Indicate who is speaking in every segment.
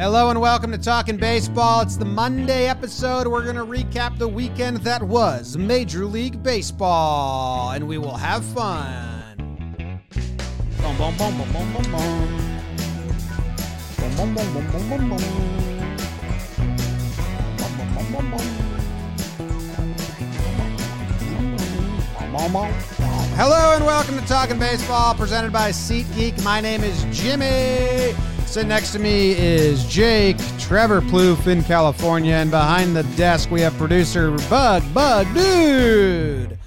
Speaker 1: Hello and welcome to Talking Baseball. It's the Monday episode. We're going to recap the weekend that was Major League Baseball, and we will have fun. Boom, boom, boom, boom, boom, boom, boom. Boom, boom, boom, boom, boom, boom, boom. Boom, boom, boom, boom, boom. Boom, boom, boom. Hello and welcome to Talking Baseball, presented by SeatGeek. My name is Jimmy. Sitting next to me is Jake, Trevor Plouffe in California, and behind the desk we have producer Bug Bug Dude.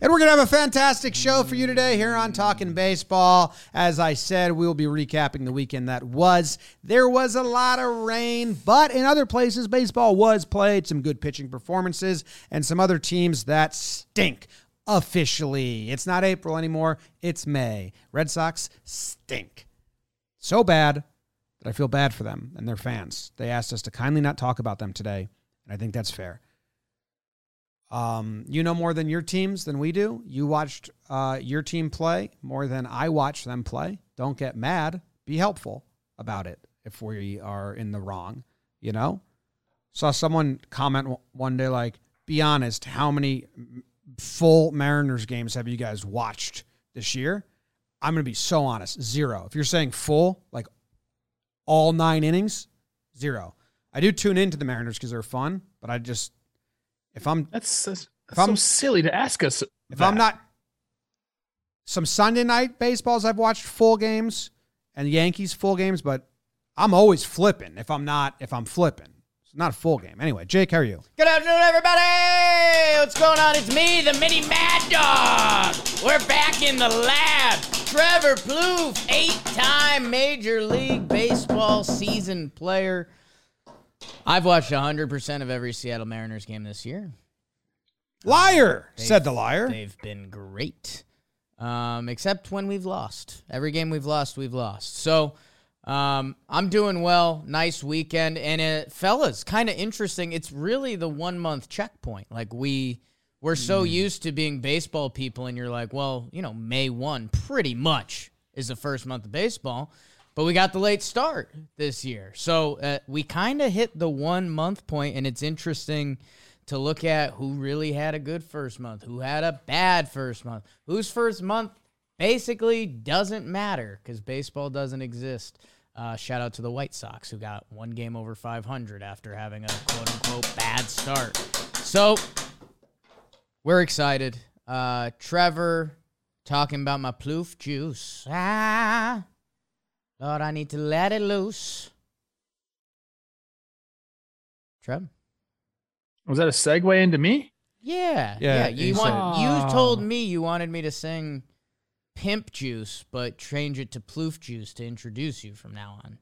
Speaker 1: And we're going to have a fantastic show for you today here on Talking Baseball. As I said, we'll be recapping the weekend that was. There was a lot of rain, but in other places, baseball was played. Some good pitching performances and some other teams that stink officially. It's not April anymore, it's May. Red Sox stink. So bad that I feel bad for them and their fans. They asked us to kindly not talk about them today, and I think that's fair. Um, you know more than your teams than we do. You watched uh, your team play more than I watched them play. Don't get mad. Be helpful about it if we are in the wrong. You know, saw someone comment one day like, "Be honest. How many full Mariners games have you guys watched this year?" I'm going to be so honest. Zero. If you're saying full, like all nine innings, zero. I do tune into the Mariners because they're fun, but I just if I'm
Speaker 2: that's, that's, that's so silly to ask us.
Speaker 1: If
Speaker 2: that.
Speaker 1: I'm not some Sunday night baseballs, I've watched full games and Yankees full games, but I'm always flipping if I'm not if I'm flipping. It's not a full game. Anyway, Jake, how are you?
Speaker 3: Good afternoon, everybody. What's going on? It's me, the mini Mad Dog. We're back in the lab. Trevor Plouffe, eight-time Major League Baseball season player. I've watched 100% of every Seattle Mariners game this year.
Speaker 1: Liar, said the liar.
Speaker 3: They've been great, um, except when we've lost. Every game we've lost, we've lost. So um, I'm doing well. Nice weekend, and it, fellas, kind of interesting. It's really the one month checkpoint. Like we we're so mm. used to being baseball people, and you're like, well, you know, May one pretty much is the first month of baseball. But we got the late start this year. So uh, we kind of hit the one month point, and it's interesting to look at who really had a good first month, who had a bad first month, whose first month basically doesn't matter because baseball doesn't exist. Uh, shout out to the White Sox who got one game over 500 after having a quote unquote bad start. So we're excited. Uh, Trevor talking about my Plouffe juice. Ah, Lord, I need to let it loose. Trev?
Speaker 2: Was that a segue into me?
Speaker 3: Yeah. Yeah. yeah you want you told me you wanted me to sing Pimp Juice, but change it to Plouffe Juice to introduce you from now on.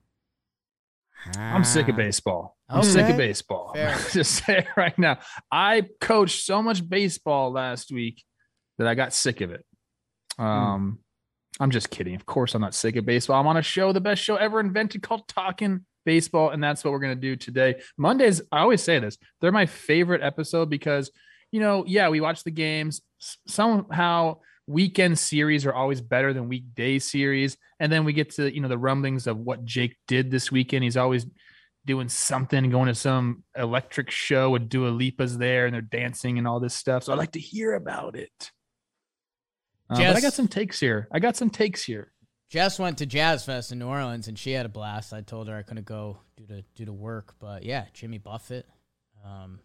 Speaker 2: I'm sick of baseball. I'm sick of baseball. Just say it right now. I coached so much baseball last week that I got sick of it. Um, mm. I'm just kidding. Of course, I'm not sick of baseball. I'm on a show, the best show ever invented called Talking Baseball. And that's what we're going to do today. Mondays, I always say this, they're my favorite episode because, you know, yeah, we watch the games. Somehow, weekend series are always better than weekday series. And then we get to, you know, the rumblings of what Jake did this weekend. He's always doing something, going to some electric show with Dua Lipa's there and they're dancing and all this stuff. So I'd like to hear about it. Uh, Jess, but I got some takes here. I got some takes here.
Speaker 3: Jess went to Jazz Fest in New Orleans and she had a blast. I told her I couldn't go due to due to work, but yeah, Jimmy Buffett. Um,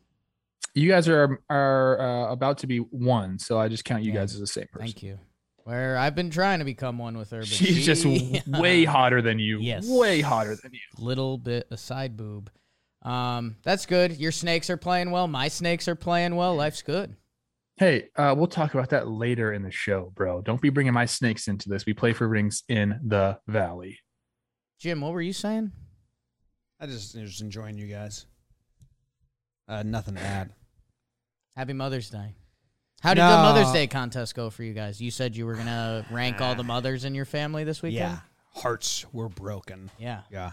Speaker 2: you guys are are uh, about to be one, so I just count you yeah, guys as the same person.
Speaker 3: Thank you. Where I've been trying to become one with her, but
Speaker 2: she's
Speaker 3: she,
Speaker 2: just way hotter than you. Yes, way hotter than you.
Speaker 3: Little bit a side boob. Um, that's good. Your snakes are playing well. My snakes are playing well. Life's good.
Speaker 2: Hey, uh, we'll talk about that later in the show, bro. Don't be bringing my snakes into this. We play for rings in the valley.
Speaker 3: Jim, what were you saying?
Speaker 1: I just just enjoying you guys. Uh, nothing to add.
Speaker 3: Happy Mother's Day. How did no. the Mother's Day contest go for you guys? You said you were gonna rank all the mothers in your family this weekend.
Speaker 1: Yeah, hearts were broken.
Speaker 3: Yeah,
Speaker 1: yeah.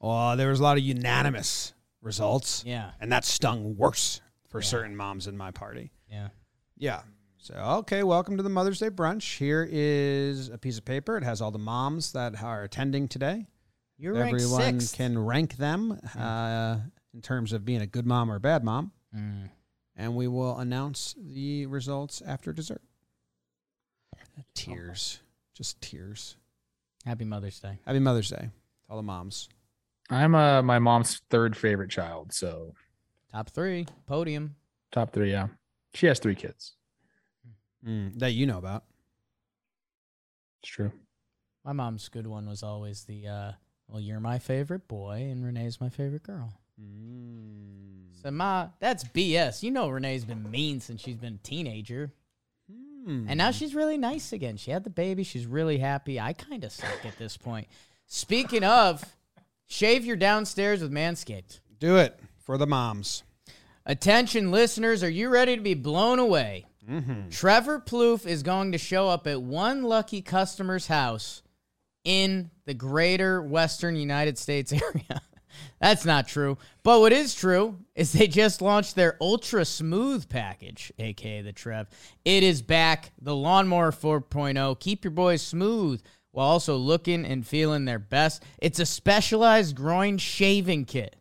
Speaker 1: Well, there was a lot of unanimous results.
Speaker 3: Yeah,
Speaker 1: and that stung worse for certain moms in my party.
Speaker 3: Yeah.
Speaker 1: Yeah. So, okay, welcome to the Mother's Day brunch. Here is a piece of paper. It has all the moms that are attending today.
Speaker 3: You're
Speaker 1: Everyone
Speaker 3: sixth.
Speaker 1: can rank them uh, in terms of being a good mom or a bad mom.
Speaker 3: Mm.
Speaker 1: And we will announce the results after dessert. Tears. Just tears.
Speaker 3: Happy Mother's Day.
Speaker 1: Happy Mother's Day. to All the moms.
Speaker 2: I'm uh my mom's third favorite child, so
Speaker 3: Top three, podium.
Speaker 2: top three. Yeah, she has three kids.
Speaker 1: Mm, that you know about.
Speaker 2: It's true.
Speaker 3: My mom's good one was always the, uh, well, you're my favorite boy and Renee's my favorite girl.
Speaker 1: Mm.
Speaker 3: So, my that's BS. You know Renee's been mean since she's been a teenager.
Speaker 1: Hmm.
Speaker 3: And now she's really nice again. She had the baby. She's really happy. I kind of suck at this point. Speaking of, shave your downstairs with Manscaped.
Speaker 1: Do it for the moms.
Speaker 3: Attention, listeners, are you ready to be blown away?
Speaker 1: Mm-hmm.
Speaker 3: Trevor Plouffe is going to show up at one lucky customer's house in the greater Western United States area. That's not true. But what is true is they just launched their Ultra Smooth package, aka the Trev. It is back, the Lawnmower 4.0. Keep your boys smooth while also looking and feeling their best. It's a specialized groin shaving kit.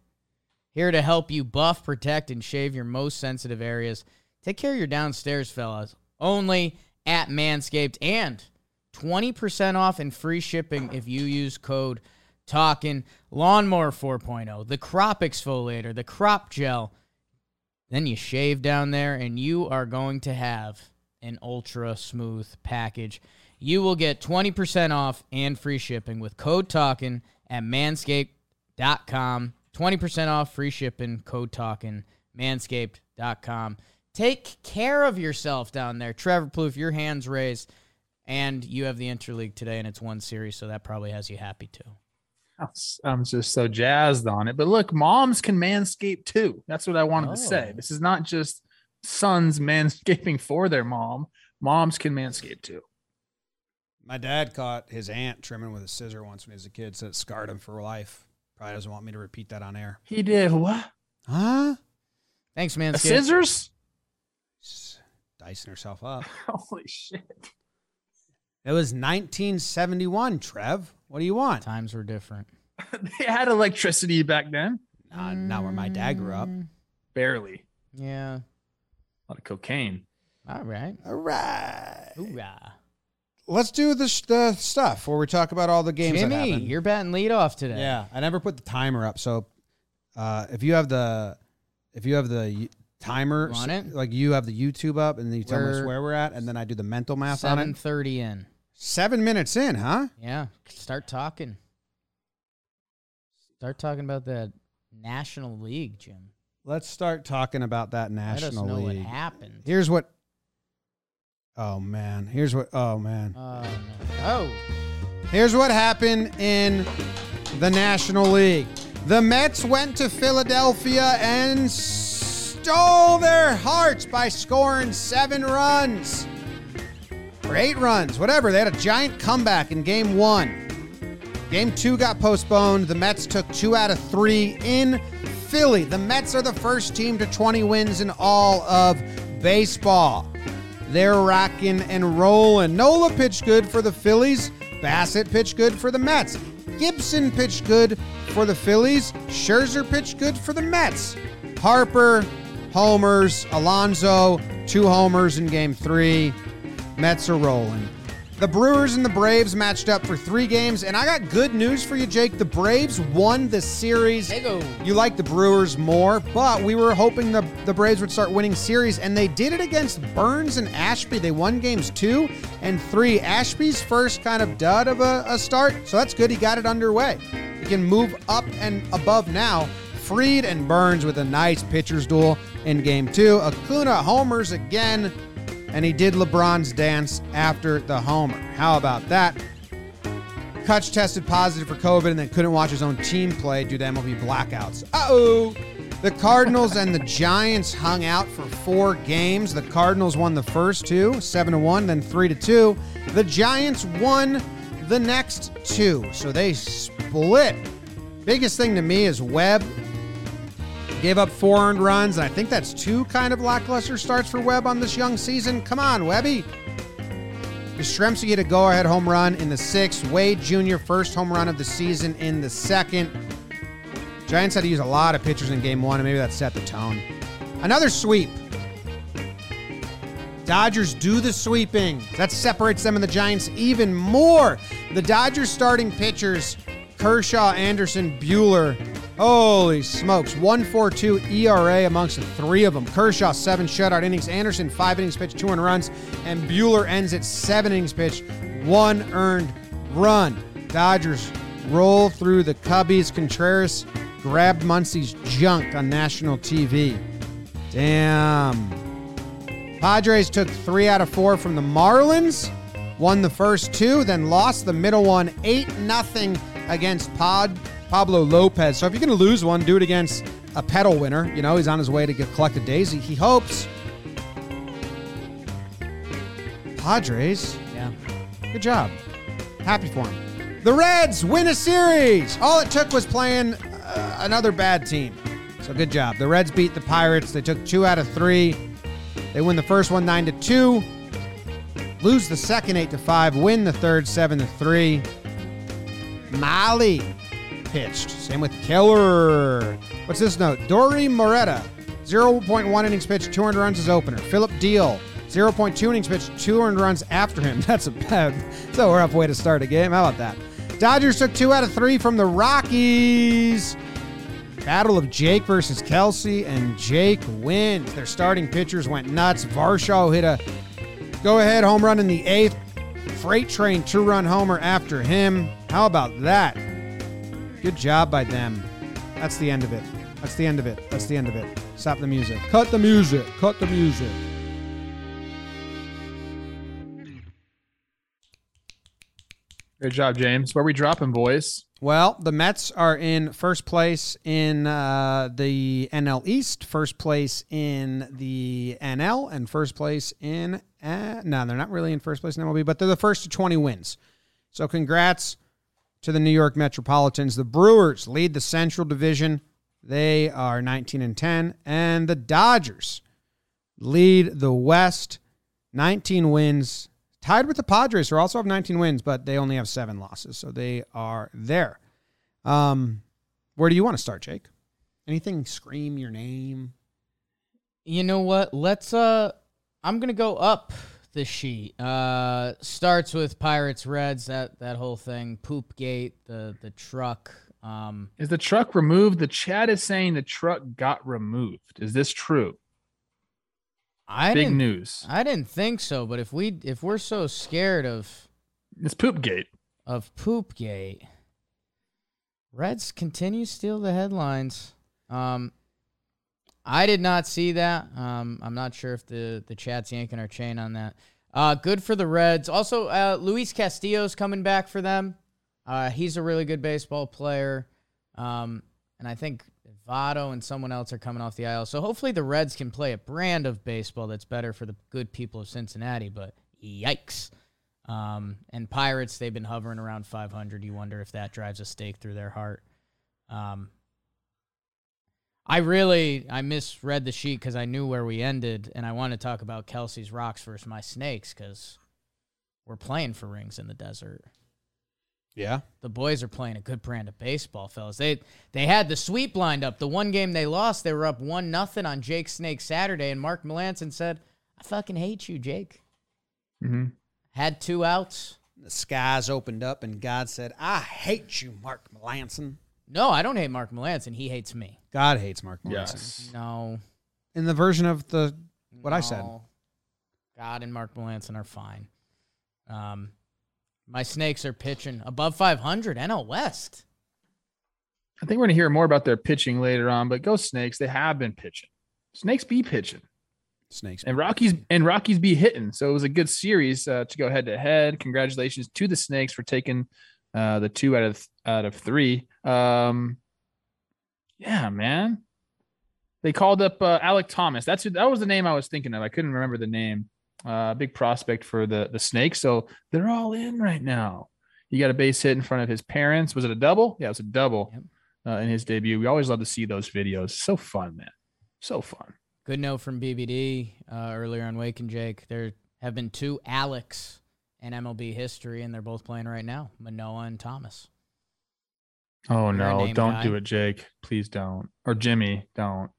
Speaker 3: Here to help you buff, protect, and shave your most sensitive areas. Take care of your downstairs, fellas. Only at Manscaped and 20% off and free shipping if you use code TALKIN Lawnmower 4.0, the crop exfoliator, the crop gel. Then you shave down there and you are going to have an ultra smooth package. You will get 20% off and free shipping with code TALKIN at manscaped.com. 20% off free shipping, code TALKIN, manscaped.com. Take care of yourself down there. Trevor Plouffe, your hands raised. And you have the Interleague today, and it's one series, so that probably has you happy too.
Speaker 2: I'm just so jazzed on it. But look, moms can manscape too. That's what I wanted to say.
Speaker 3: Oh.
Speaker 2: This is not just sons manscaping for their mom. Moms can manscape too.
Speaker 1: My dad caught his aunt trimming with a scissor once when he was a kid, so it scarred him for life. Probably doesn't want me to repeat that on air.
Speaker 2: He did what?
Speaker 1: Huh?
Speaker 3: Thanks, man.
Speaker 2: Scissors?
Speaker 1: She's dicing herself up.
Speaker 2: Holy shit.
Speaker 1: It was 1971, Trev. What do you want?
Speaker 3: Times were different.
Speaker 2: they had electricity back then.
Speaker 1: Uh, not where my dad grew up.
Speaker 3: Mm,
Speaker 2: Barely.
Speaker 3: Yeah.
Speaker 2: A lot of cocaine.
Speaker 3: All right.
Speaker 1: All right.
Speaker 3: Hoorah.
Speaker 1: Let's do the, sh- the stuff where we talk about all the games that
Speaker 3: Jimmy,
Speaker 1: happened.
Speaker 3: you're batting lead off today.
Speaker 1: Yeah, I never put the timer up. So, uh, if you have the if you have the y- timer,
Speaker 3: On
Speaker 1: s-
Speaker 3: it?
Speaker 1: like you have the YouTube up, and then you tell us
Speaker 3: We're
Speaker 1: where we're at, and then I do the mental math on
Speaker 3: Seven
Speaker 1: it.
Speaker 3: thirty in.
Speaker 1: Seven minutes in, huh?
Speaker 3: Yeah. Start talking. Start talking about that National League, Jim.
Speaker 1: Let's start talking about that
Speaker 3: Let us
Speaker 1: National
Speaker 3: know
Speaker 1: League.
Speaker 3: what happened.
Speaker 1: Here's what. Oh man, here's what. Oh man,
Speaker 3: Oh no. Oh.
Speaker 1: here's what happened in the National League. The Mets went to Philadelphia and stole their hearts by scoring seven runs. Or eight runs, whatever. They had a giant comeback in game one. Game two got postponed. The Mets took two out of three in Philly. The Mets are the first team to 20 wins in all of baseball. They're rocking and rolling. Nola pitched good for the Phillies. Bassitt pitched good for the Mets. Gibson pitched good for the Phillies. Scherzer pitched good for the Mets. Harper, homers. Alonso, two homers in game three. Mets are rolling. The Brewers and the Braves matched up for three games, and I got good news for you, Jake. The Braves won the series.
Speaker 3: Hey go.
Speaker 1: You like the Brewers more, but we were hoping the, the Braves would start winning series, and they did it against Burns and Ashby. They won games two and three. Ashby's first kind of dud of a, a start, so that's good. He got it underway. He can move up and above now. Fried and Burns with a nice pitcher's duel in game two. Acuna homers again, and he did LeBron's dance after the homer. How about that? Kutch tested positive for COVID and then couldn't watch his own team play due to MLB blackouts. Uh oh. The Cardinals and the Giants hung out for four games. The Cardinals won the first two, seven to one, then three to two. The Giants won the next two, so they split. Biggest thing to me is Webb gave up four earned runs, and I think that's two kind of lackluster starts for Webb on this young season. Come on, Webby. Yastrzemski hit a go-ahead home run in the sixth. Wade Jr. first home run of the season in the second. Giants had to use a lot of pitchers in game one, and maybe that set the tone. Another sweep. Dodgers do the sweeping. That separates them and the Giants even more. The Dodgers starting pitchers, Kershaw, Anderson, Buehler. Holy smokes. 142 ERA amongst the three of them. Kershaw, seven shutout innings. Anderson, five innings pitched, two earned runs. And Buehler ends at seven innings pitched, one earned run. Dodgers roll through the Cubbies. Contreras grabbed Muncy's junk on national TV. Damn. Padres took three out of four from the Marlins, won the first two, then lost the middle one 8 0 against Pod, Pablo Lopez. So if you're going to lose one, do it against a pedal winner. You know, he's on his way to get collected daisy. He hopes. Padres.
Speaker 3: Yeah.
Speaker 1: Good job. Happy for him. The Reds win a series. All it took was playing uh, another bad team. So good job. The Reds beat the Pirates. They took two out of three. They win the first one nine to two, lose the second eight to five, win the third seven to three. Mahle pitched. Same with Keller. What's this note? Dauri Moreta, 0.1 innings pitched, 200 runs as opener. Phillip Diehl, 0.2 innings pitched, 200 runs after him. That's a bad, a rough way to start a game. How about that? Dodgers took two out of three from the Rockies. Battle of Jake versus Kelsey, and Jake wins. Their starting pitchers went nuts. Varsho hit a go ahead home run in the eighth. Freight train two run homer after him. How about that? Good job by them. That's the end of it. That's the end of it. That's the end of it. Stop the music. Cut the music. Cut the music.
Speaker 2: Good job, James. Where we dropping, boys?
Speaker 1: Well, the Mets are in first place in uh, the NL East, first place in the NL, and first place in. Uh, no, they're not really in first place in MLB, but they're the first to 20 wins. So, congrats to the New York Metropolitans. The Brewers lead the Central Division. They are 19 and 10, and the Dodgers lead the West, 19 wins, tied with the Padres, who also have 19 wins, but they only have seven losses, so they are there. Um, where do you want to start, Jake? Anything scream your name?
Speaker 3: You know what? Let's uh I'm gonna go up the sheet. Uh starts with Pirates Reds, that that whole thing, poop gate, the the truck. Um
Speaker 2: Is the truck removed? The chat is saying the truck got removed. Is this true?
Speaker 3: I
Speaker 2: Big
Speaker 3: didn't,
Speaker 2: news.
Speaker 3: I didn't think so, but if we if we're so scared of
Speaker 2: It's poop gate.
Speaker 3: of poop gate, Reds continue steal the headlines. Um, I did not see that. Um, I'm not sure if the the chat's yanking our chain on that. Uh, good for the Reds. Also, uh, Luis Castillo's coming back for them. Uh, he's a really good baseball player. Um, and I think Votto and someone else are coming off the IL. So hopefully the Reds can play a brand of baseball that's better for the good people of Cincinnati. But yikes. Um, and Pirates, they've been hovering around 500. You wonder if that drives a stake through their heart. Um, I really I misread the sheet because I knew where we ended, and I want to talk about Kelsey's rocks versus my snakes because we're playing for rings in the desert.
Speaker 1: Yeah.
Speaker 3: The boys are playing a good brand of baseball, fellas. They they had the sweep lined up. The one game they lost, they were up one nothing on Jake Snake Saturday, and Mark Melancon said, "I fucking hate you, Jake."
Speaker 2: Mm-hmm.
Speaker 3: Had two outs.
Speaker 1: The skies opened up and God said, I hate you, Mark Melancon.
Speaker 3: No, I don't hate Mark Melancon. He hates me.
Speaker 1: God hates Mark Melancon.
Speaker 2: Yes.
Speaker 3: No.
Speaker 1: In the version of the what I said.
Speaker 3: no. God and Mark Melancon are fine. Um, my snakes are pitching above 500. NL West.
Speaker 2: I think we're gonna hear more about their pitching later on, but go Snakes. They have been pitching. Snakes be pitching.
Speaker 1: Snakes.
Speaker 2: And Rockies and Rockies be hitting. So it was a good series uh, to go head to head. Congratulations to the Snakes for taking uh, the two out of out of three. Um, yeah, man. They called up uh, Alek Thomas. That's who, that was the name I was thinking of. I couldn't remember the name. Uh, big prospect for the the Snakes. So they're all in right now. He got a base hit in front of his parents. Was it a double? Yeah, it was a double
Speaker 3: Yep.
Speaker 2: uh, in his debut. We always love to see those videos. So fun, man. So fun.
Speaker 3: Good note from BBD uh, earlier on Wake and Jake. There have been two Alex in MLB history, and they're both playing right now. Manoah and Thomas.
Speaker 2: Oh no! Don't guy. do it, Jake. Please don't. Or Jimmy, don't.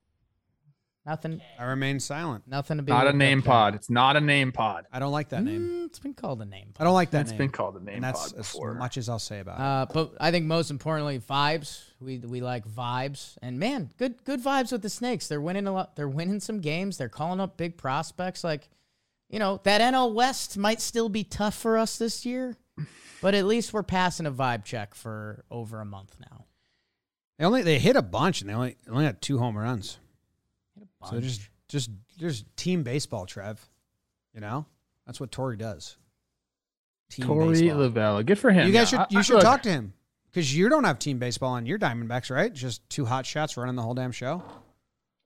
Speaker 3: Nothing.
Speaker 1: I remain silent.
Speaker 3: Nothing to be.
Speaker 2: Not a name pod. It's not a name pod.
Speaker 1: I don't like that name.
Speaker 3: Mm, it's been called a name.
Speaker 1: Pod. I don't like that.
Speaker 2: It's
Speaker 1: name.
Speaker 2: been called a name
Speaker 1: and that's
Speaker 2: pod before.
Speaker 1: as much as I'll say about
Speaker 3: uh, it. But I think most importantly, vibes. We we like vibes, and man, good good vibes with the Snakes. They're winning a lot. They're winning some games. They're calling up big prospects. Like, you know, that NL West might still be tough for us this year, but at least we're passing a vibe check for over a month now.
Speaker 1: They only they hit a bunch, and they only only had two home runs. So just just just team baseball, Trev. You know, that's what Torey does.
Speaker 2: Team Torey Lovullo, good for him.
Speaker 1: You guys yeah, should you I, should I, talk to him because you don't have team baseball on your Diamondbacks, right? Just two hot shots running the whole damn show.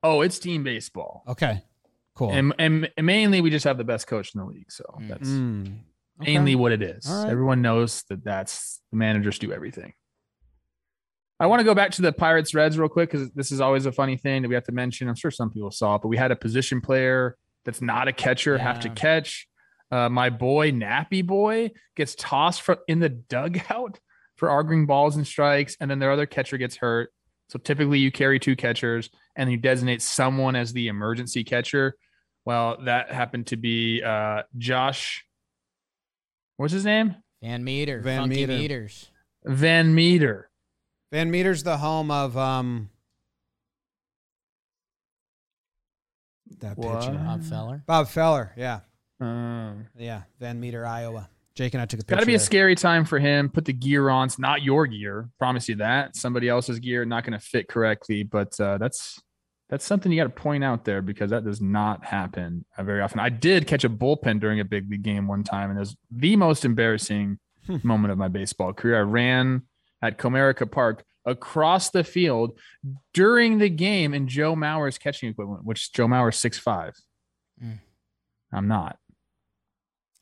Speaker 2: Oh, it's team baseball.
Speaker 1: Okay, cool.
Speaker 2: And, and mainly, we just have the best coach in the league, so mm. that's mm. Okay. mainly what it is. Right. Everyone knows that that's the managers do everything. I want to go back to the Pirates Reds real quick because this is always a funny thing that we have to mention. I'm sure some people saw it, but we had a position player that's not a catcher yeah. have to catch. Uh, my boy Nappy Boy gets tossed from in the dugout for arguing balls and strikes, and then their other catcher gets hurt. So typically you carry two catchers and you designate someone as the emergency catcher. Well, that happened to be uh, Josh. What's his name?
Speaker 3: VanMeter. Van Funky Meter. Meters.
Speaker 2: Van Meter.
Speaker 1: Van Meter's the home of um
Speaker 3: that what? pitcher. Bob Feller.
Speaker 1: Bob Feller, yeah. Uh, yeah, Van Meter, Iowa. Jake and I took a picture.
Speaker 2: Got to be a scary time for him. Put the gear on. It's not your gear. Promise you that. Somebody else's gear not going to fit correctly, but uh, that's that's something you got to point out there because that does not happen uh, very often. I did catch a bullpen during a big league game one time, and it was the most embarrassing hmm. moment of my baseball career. I ran at Comerica Park across the field during the game in Joe Mauer's catching equipment, which Joe Mauer's six five. Mm. I'm not.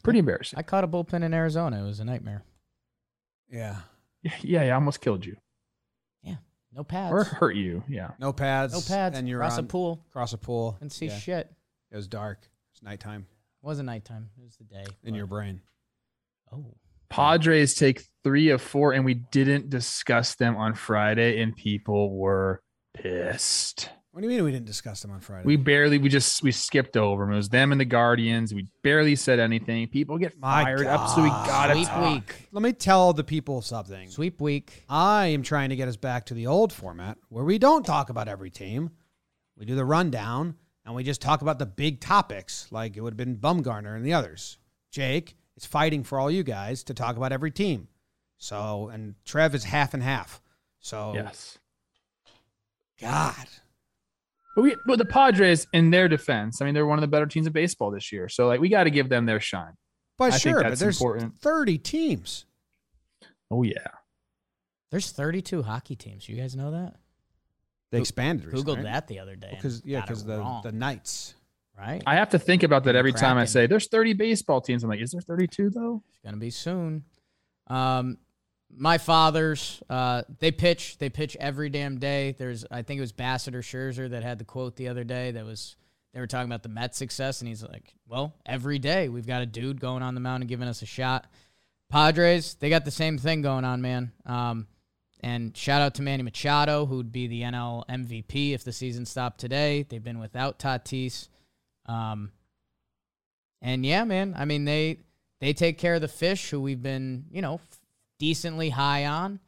Speaker 2: Pretty embarrassing.
Speaker 3: I caught a bullpen in Arizona. It was a nightmare.
Speaker 1: Yeah.
Speaker 2: Yeah, yeah, I almost killed you.
Speaker 3: Yeah. No pads.
Speaker 2: Or hurt you. Yeah.
Speaker 1: No pads.
Speaker 3: No pads.
Speaker 1: And you're
Speaker 3: across
Speaker 1: on,
Speaker 3: a pool.
Speaker 1: Across a pool.
Speaker 3: And see
Speaker 1: yeah.
Speaker 3: shit.
Speaker 1: It was dark. It was nighttime.
Speaker 3: It wasn't nighttime. It was the day.
Speaker 1: In your brain.
Speaker 3: Oh.
Speaker 2: Padres take three of four, and we didn't discuss them on Friday, and people were pissed.
Speaker 1: What do you mean we didn't discuss them on Friday?
Speaker 2: We barely, we just, we skipped over them. It was them and the Guardians. We barely said anything. People get My fired God. up, so we got
Speaker 3: Sweep talk. week.
Speaker 1: Let me tell the people something.
Speaker 3: Sweep week.
Speaker 1: I am trying to get us back to the old format where we don't talk about every team. We do the rundown and we just talk about the big topics, like it would have been Bumgarner and the others. Jake, is fighting for all you guys to talk about every team. So, and Trev is half and half. So,
Speaker 2: yes.
Speaker 1: God.
Speaker 2: But, we, but the Padres, in their defense, I mean, they're one of the better teams of baseball this year. So, like, we got to give them their shine.
Speaker 1: But I sure, but there's important. 30 teams.
Speaker 2: Oh, yeah.
Speaker 3: There's 32 hockey teams. You guys know that?
Speaker 1: They expanded.
Speaker 3: Recently, Googled right? that the other day.
Speaker 1: Because yeah, because the wrong. the Knights
Speaker 3: right?
Speaker 2: I have to think about that every time I say there's 30 baseball teams. I'm like, is there 32 though?
Speaker 3: It's gonna be soon. Um, my fathers, uh, they pitch. They pitch every damn day. There's, I think it was Bassitt or Scherzer that had the quote the other day. That was they were talking about the Mets success, and he's like, well, every day we've got a dude going on the mound and giving us a shot. Padres, they got the same thing going on, man. Um, and shout out to Manny Machado, who'd be the NL MVP if the season stopped today. They've been without Tatis. Um, and yeah, man, I mean they they take care of the fish who we've been, you know, decently high on.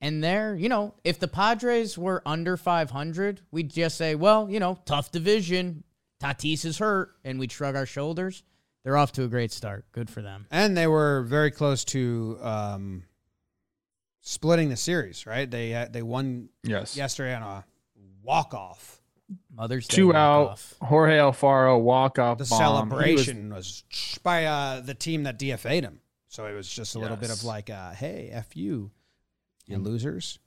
Speaker 3: And they're, you know, if the Padres were under 500, we'd just say, well, you know, tough division. Tatis is hurt, and we'd shrug our shoulders. They're off to a great start. Good for them.
Speaker 1: And they were very close to um, splitting the series, right? They uh, they won
Speaker 2: yes.
Speaker 1: yesterday on a walk off.
Speaker 3: Mother's
Speaker 2: Day two out. Off. Jorge Alfaro walk off.
Speaker 1: The bomb. celebration was, was, by uh, the team that DFA'd him. So it was just a yes. little bit of like, uh, "Hey, f you, you losers."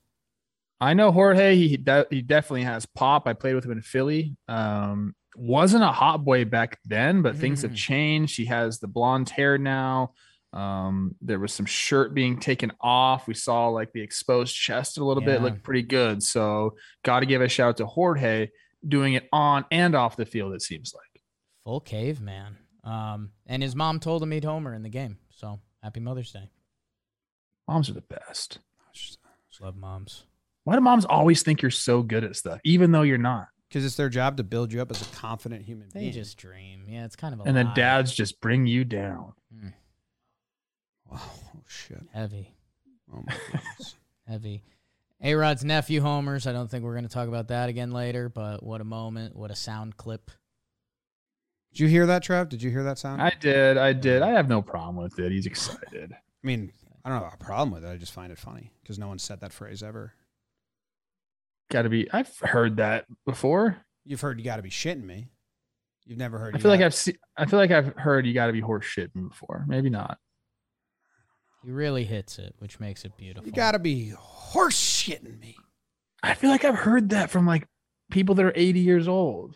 Speaker 2: I know Jorge. He de- he definitely has pop. I played with him in Philly. Um, wasn't a hot boy back then, but mm. things have mm. changed. He has the blonde hair now. Um, there was some shirt being taken off. We saw like the exposed chest a little yeah. bit, looked pretty good. So, got to give a shout out to Jorge doing it on and off the field. It seems like
Speaker 3: full caveman. Um, and his mom told him he'd homer in the game. So happy Mother's Day.
Speaker 2: Moms are the best.
Speaker 3: Love moms.
Speaker 2: Why do moms always think you're so good at stuff, even though you're not?
Speaker 1: Because it's their job to build you up as a confident human being.
Speaker 3: They
Speaker 1: being.
Speaker 3: just dream. Yeah, it's kind of a
Speaker 2: And then
Speaker 3: lie.
Speaker 2: dads just bring you down.
Speaker 3: Mm,
Speaker 1: oh shit.
Speaker 3: heavy,
Speaker 1: Oh my goodness.
Speaker 3: heavy. A Rod's nephew homers. I don't think we're going to talk about that again later, but what a moment. What a sound clip.
Speaker 1: Did you hear that, Trev? Did you hear that sound?
Speaker 2: I did. I did. I have no problem with it. He's excited.
Speaker 1: I mean, I don't have a problem with it. I just find it funny because no one said that phrase ever.
Speaker 2: Got to be. I've heard that before.
Speaker 1: You've heard you got to be shitting me. You've never heard.
Speaker 2: I
Speaker 1: you
Speaker 2: feel like I've seen. I feel like I've heard you got to be horse shitting before. Maybe not.
Speaker 3: He really hits it, which makes it beautiful.
Speaker 1: You got to be horse shitting me.
Speaker 2: I feel like I've heard that from like people that are 80 years old.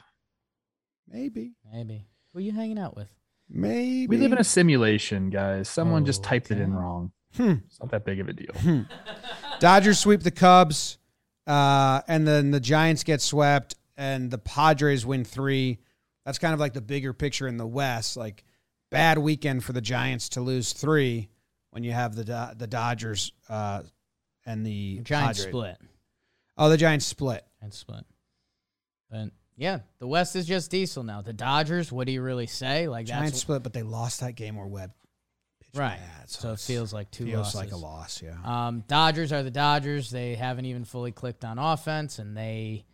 Speaker 1: Maybe.
Speaker 3: Maybe. Who are you hanging out with?
Speaker 1: Maybe.
Speaker 2: We live in a simulation, guys. Someone just typed it in wrong.
Speaker 1: Hmm.
Speaker 2: It's not that big of a deal.
Speaker 1: Dodgers sweep the Cubs, uh, and then the Giants get swept, and the Padres win three. That's kind of like the bigger picture in the West. Like bad weekend for the Giants to lose three when you have the Do- the Dodgers uh, and the
Speaker 3: Giants
Speaker 1: Padres.
Speaker 3: split.
Speaker 1: Oh, the Giants split.
Speaker 3: and split. But yeah, the West is just diesel now. The Dodgers, what do you really say? Like
Speaker 1: Giants
Speaker 3: that's
Speaker 1: split, but they lost that game where Webb pitched
Speaker 3: right.
Speaker 1: bad,
Speaker 3: so it feels like two
Speaker 1: feels
Speaker 3: losses.
Speaker 1: like a loss. Yeah.
Speaker 3: Um, Dodgers are the Dodgers. They haven't even fully clicked on offense, and they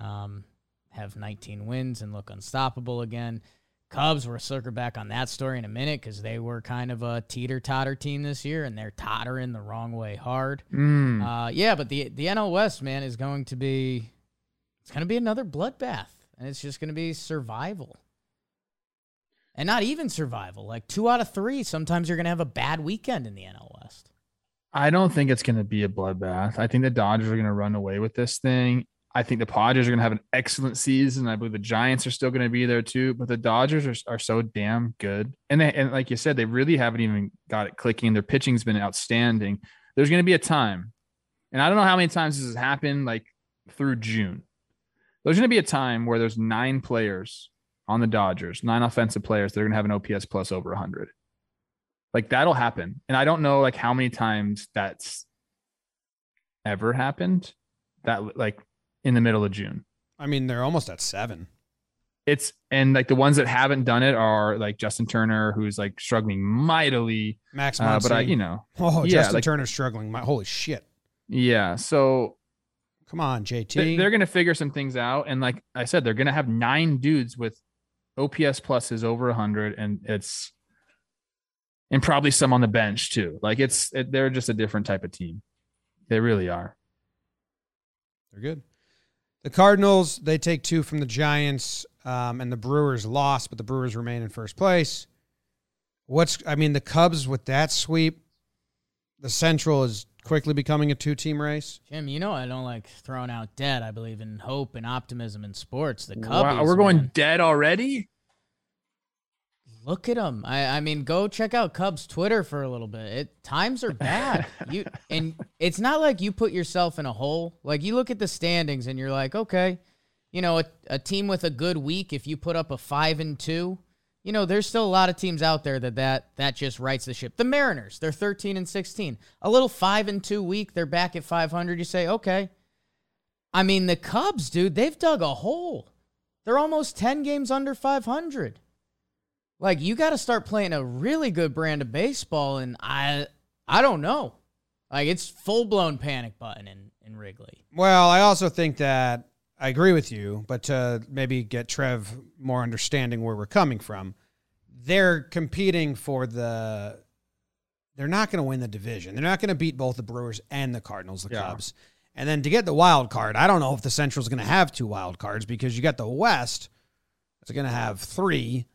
Speaker 3: um, have 19 wins and look unstoppable again. Cubs, we'll circle back on that story in a minute because they were kind of a teeter totter team this year, and they're tottering the wrong way hard.
Speaker 2: Mm.
Speaker 3: Uh, yeah, but the the NL West man is going to be it's going to be another bloodbath, and it's just going to be survival, and not even survival. Like two out of three, sometimes you're going to have a bad weekend in the NL West.
Speaker 2: I don't think it's going to be a bloodbath. I think the Dodgers are going to run away with this thing. I think the Padres are going to have an excellent season. I believe the Giants are still going to be there too, but the Dodgers are, are so damn good. And they, and like you said, they really haven't even got it clicking. Their pitching's been outstanding. There's going to be a time, and I don't know how many times this has happened, like through June. There's going to be a time where there's nine players on the Dodgers, nine offensive players that are going to have an OPS plus over 100. Like that'll happen. And I don't know like how many times that's ever happened that like in the middle of June.
Speaker 1: I mean, they're almost at seven.
Speaker 2: It's and like the ones that haven't done it are like Justin Turner, who's like struggling mightily.
Speaker 1: Max
Speaker 2: Uh, but I, you know,
Speaker 1: oh,
Speaker 2: yeah,
Speaker 1: Justin
Speaker 2: like-
Speaker 1: Turner's struggling. My holy shit.
Speaker 2: yeah. So
Speaker 1: Come on, JT.
Speaker 2: they- they're going to figure some things out. And like I said, they're going to have nine dudes with OPS pluses over 100. And it's, and probably some on the bench too. Like it's, it, they're just a different type of team. They really are.
Speaker 1: They're good. The Cardinals, they take two from the Giants, um, and the Brewers lost, but the Brewers remain in first place. What's I mean, the Cubs with that sweep, the Central is quickly becoming a two-team race.
Speaker 3: Jim, you know I don't like throwing out dead. I believe in hope and optimism in sports. The Cubbies,
Speaker 2: Wow, we're going
Speaker 3: man.
Speaker 2: dead already.
Speaker 3: Look at them. I, I mean, go check out Cubs Twitter for a little bit. It times are bad. you and it's not like you put yourself in a hole. Like you look at the standings and you're like, okay, you know, a, a team with a good week. If you put up a five and two, you know, there's still a lot of teams out there that that that just rights the ship. The Mariners, they're 13 and 16. A little five and two week, they're back at 500. You say, okay. I mean, the Cubs, dude, they've dug a hole. They're almost 10 games under 500 like you got to start playing a really good brand of baseball and i i don't know like it's full-blown panic button in in wrigley
Speaker 1: Well, I also think that I agree with you, but to maybe get Trev more understanding where we're coming from, they're competing for the. They're not going to win the division. They're not going to beat both the Brewers and the Cardinals, the
Speaker 2: Yeah.
Speaker 1: Cubs. And then to get the wild card, I don't know if the Central's going to have two wild cards because you got the West that's going to have three,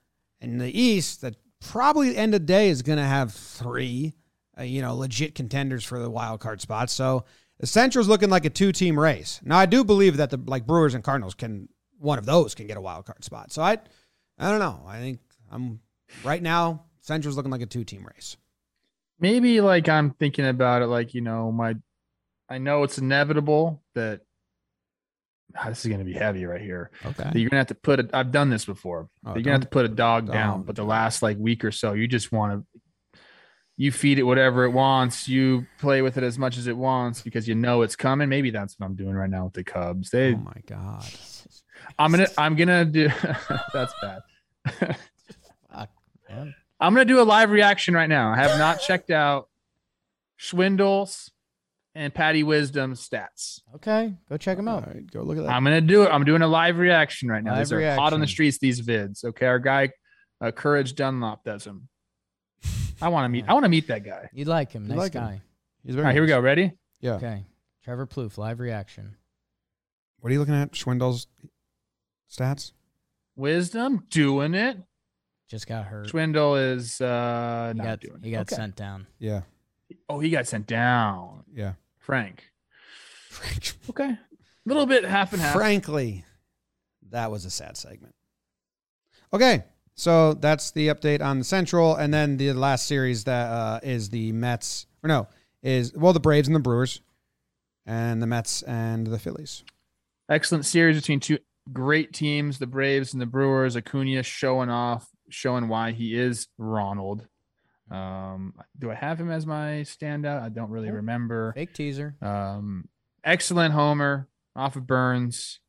Speaker 1: and the East that probably end of day is going to have three. Uh, you know, legit contenders for the wild card spots. So the Central's looking like a two-team race. Now I do believe that the like Brewers and Cardinals can one of those can get a wild card spot. So I I don't know. I think I'm right now Central's looking like a two-team race.
Speaker 2: Maybe like I'm thinking about it like, you know, my I know it's inevitable that Ah, this is going to be heavy right here.
Speaker 1: Okay.
Speaker 2: That you're going to have to put it I've done this before.
Speaker 1: Oh,
Speaker 2: you're going to have to put a dog down, but the last like week or so, you just want to you feed it whatever it wants. You play with it as much as it wants because you know it's coming. Maybe that's what I'm doing right now with the Cubs. They,
Speaker 1: oh my god,
Speaker 2: I'm gonna, I'm gonna do. that's bad.
Speaker 3: Fuck, man.
Speaker 2: I'm gonna do a live reaction right now. I have not checked out Schwindel's and Patty Wisdom's stats.
Speaker 3: Okay, go check them out.
Speaker 1: right, go look at that.
Speaker 2: I'm gonna do it. I'm doing a live reaction right now.
Speaker 3: Live
Speaker 2: these are hot on the streets. These vids. Okay, our guy, uh, Courage Dunlop does them. I want to meet. I want to meet that guy.
Speaker 3: You'd like him.
Speaker 1: You
Speaker 3: Nice
Speaker 1: like him.
Speaker 3: guy.
Speaker 1: He's
Speaker 2: All
Speaker 1: very
Speaker 2: right, here we go. Ready?
Speaker 1: Yeah.
Speaker 3: Okay. Trevor Plouffe, live reaction.
Speaker 1: What are you looking at? Schwindel's stats.
Speaker 2: Wisdom doing it.
Speaker 3: Just got hurt.
Speaker 2: Schwindel is uh
Speaker 3: he
Speaker 2: not
Speaker 3: got,
Speaker 2: doing
Speaker 3: he
Speaker 2: it.
Speaker 3: got
Speaker 2: Okay.
Speaker 3: sent down.
Speaker 1: Yeah.
Speaker 2: Oh, he got sent down.
Speaker 1: Yeah.
Speaker 2: Frank. Frank. Okay. A little bit half and half.
Speaker 1: Frankly, that was a sad segment. Okay, so that's the update on the Central, and then the last series that uh, is the Mets, or no, is well the Braves and the Brewers, and the Mets and the Phillies.
Speaker 2: Excellent series between two great teams, the Braves and the Brewers. Acuna showing off, showing why he is Ronald. Um, do I have him as my standout? I don't really remember.
Speaker 3: Fake teaser.
Speaker 2: Um, excellent homer off of Burns.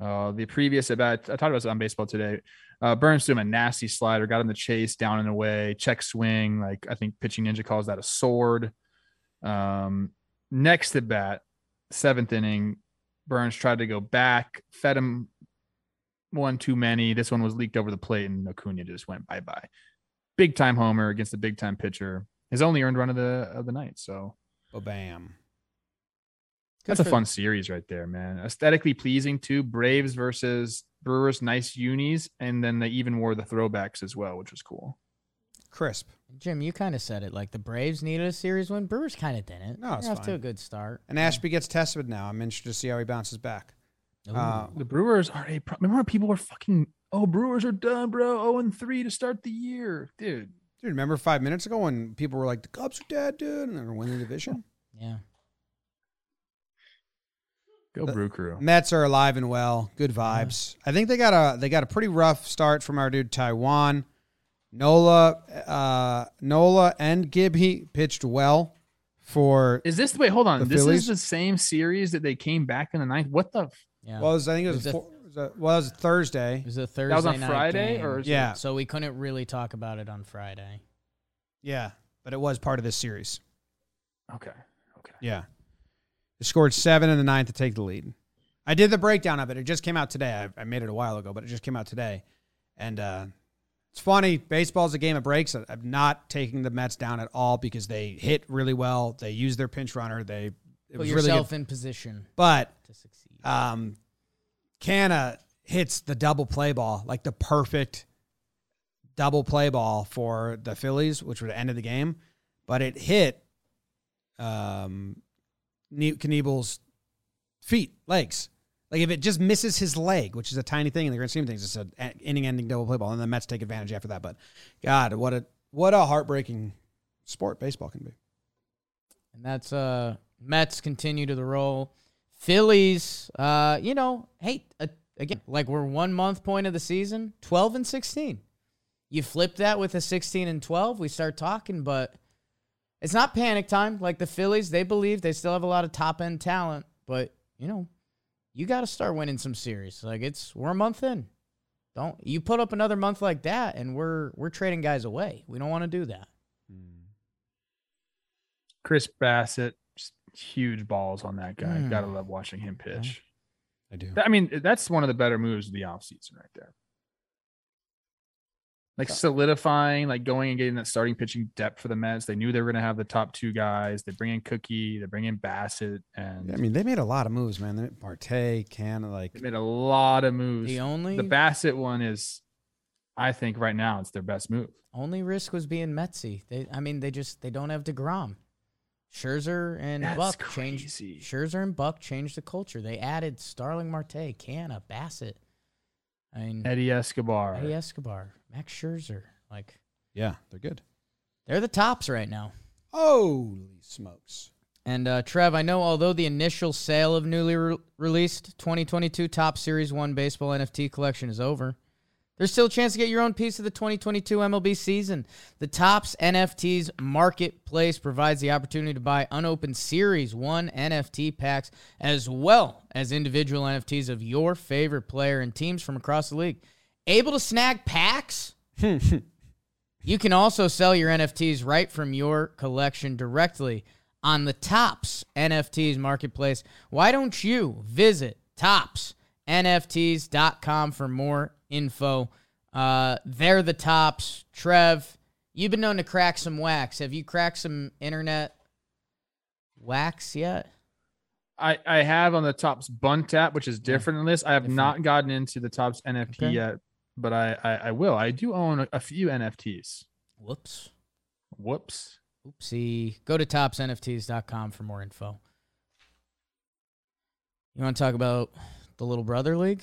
Speaker 2: Uh, the previous about I talked about this on baseball today. Uh, Burns threw him a nasty slider, got him the chase down and away, check swing. Like I think pitching ninja calls that a sword. Um, next at bat, seventh inning, Burns tried to go back, fed him one too many. This one was leaked over the plate, and Acuna just went bye bye. Big time homer against a big time pitcher. His only earned run of the of the night. So
Speaker 1: Oh, bam.
Speaker 2: That's a fun series right there, man. Aesthetically pleasing too. Braves versus Brewers, nice unis, and then they even wore the throwbacks as well, which was cool.
Speaker 1: Crisp.
Speaker 3: Jim, you kind of said it. Like the Braves needed a series win. Brewers kind of didn't.
Speaker 1: No, it's
Speaker 3: They're off to a good start.
Speaker 1: And Ashby gets tested now. I'm interested to see how he bounces back. Uh,
Speaker 2: The Brewers are a. pro- Remember when people were fucking. Oh, Brewers are done, bro. Oh, and three to start the year, dude.
Speaker 1: dude, remember five minutes ago when people were like, the Cubs are dead, dude, and they're winning the division?
Speaker 3: yeah.
Speaker 2: Go Brew Crew.
Speaker 1: Mets are alive and well. Good vibes. I think they got a they got a pretty rough start from our dude Taijuan. Nola, uh, Nola and Gibby pitched well for
Speaker 2: Is this the way? Hold on. This
Speaker 1: Phillies?
Speaker 2: is the same series that they came back in the ninth. What the? f-
Speaker 3: Yeah.
Speaker 1: well, was, I think it was,
Speaker 3: It was a-
Speaker 1: four, it was a, well, it was Thursday.
Speaker 3: it was a Thursday
Speaker 2: That was on
Speaker 3: night
Speaker 2: Friday,
Speaker 3: game,
Speaker 2: or is it-
Speaker 1: Yeah,
Speaker 3: so we couldn't really talk about it on Friday.
Speaker 1: yeah, but it was part of this series.
Speaker 2: Okay. Okay.
Speaker 1: Yeah, they scored seven in the ninth to take the lead. I did the breakdown of it. It just came out today. I, I made it a while ago, but it just came out today, and uh, it's funny. Baseball's a game of breaks. I'm not taking the Mets down at all because they hit really well. They used their pinch runner. They it
Speaker 3: Put
Speaker 1: was really
Speaker 3: yourself in position
Speaker 1: But
Speaker 3: to succeed.
Speaker 1: um, Canha hits the double play ball, like the perfect double play ball for the Phillies, which would have ended the game. But it hit um, Knievel's feet, legs. Like if it just misses his leg, which is a tiny thing in the grand scheme of things, it's an inning-ending double play ball, and the Mets take advantage after that. But God, what a what a heartbreaking sport baseball can be.
Speaker 3: And that's uh Mets continue to the roll. Phillies, uh, you know, hey, uh, again, like we're one month point of the season, 12 and 16. You flip that with a 16 and 12, we start talking, but it's not panic time. Like the Phillies, they believe they still have a lot of top end talent, but you know, you got to start winning some series. Like it's we're a month in. Don't you put up another month like that and we're we're trading guys away. We don't want to do that.
Speaker 2: Chris Bassitt, huge balls on that guy.
Speaker 3: Mm.
Speaker 2: Gotta love watching him pitch.
Speaker 1: I do.
Speaker 2: I mean, that's one of the better moves of the offseason right there. Like solidifying, like going and getting that starting pitching depth for the Mets. They knew they were going to have the top two guys. They bring in Cookie, they bring in Bassitt, and
Speaker 1: I mean, they made a lot of moves, man. They Partey, Canha, like
Speaker 2: they made a lot of moves.
Speaker 3: The only
Speaker 2: The Bassitt one is, I think, right now it's their best move.
Speaker 3: Only risk was being Metsy. They, I mean, they just they don't have Degrom. Scherzer and
Speaker 2: That's
Speaker 3: Buck
Speaker 2: crazy.
Speaker 3: changed. Scherzer and Buck changed the culture. They added Starling Marte, Canha, Bassitt. I mean,
Speaker 2: Eddie Escobar.
Speaker 3: Eddie Escobar, Max Scherzer. Like
Speaker 1: yeah, they're good.
Speaker 3: they're the tops right now.
Speaker 1: Holy smokes!
Speaker 3: And uh, Trev, I know although the initial sale of newly re- released 2022 Topps Series One Baseball NFT collection is over, There's still a chance to get your own piece of the 2022 MLB season. The Topps NFTs marketplace provides the opportunity to buy unopened Series 1 NFT packs as well as individual NFTs of your favorite player and teams from across the league. Able to snag packs? you can also sell your NFTs right from your collection directly on the Topps NFTs marketplace. Why don't you visit toppsnfts.com for more info. Uh, they're the tops. Trev, you've been known to crack some wax. Have you cracked some internet wax yet?
Speaker 2: I, I have on the Topps Bunt app, which is different than this. I have different. not gotten into the Topps NFT okay. yet, but I, I, I will. I do own a, a few NFTs.
Speaker 3: Whoops.
Speaker 2: Whoops.
Speaker 3: Oopsie. Go to toppsnfts.com for more info. You want to talk about the Little Brother League?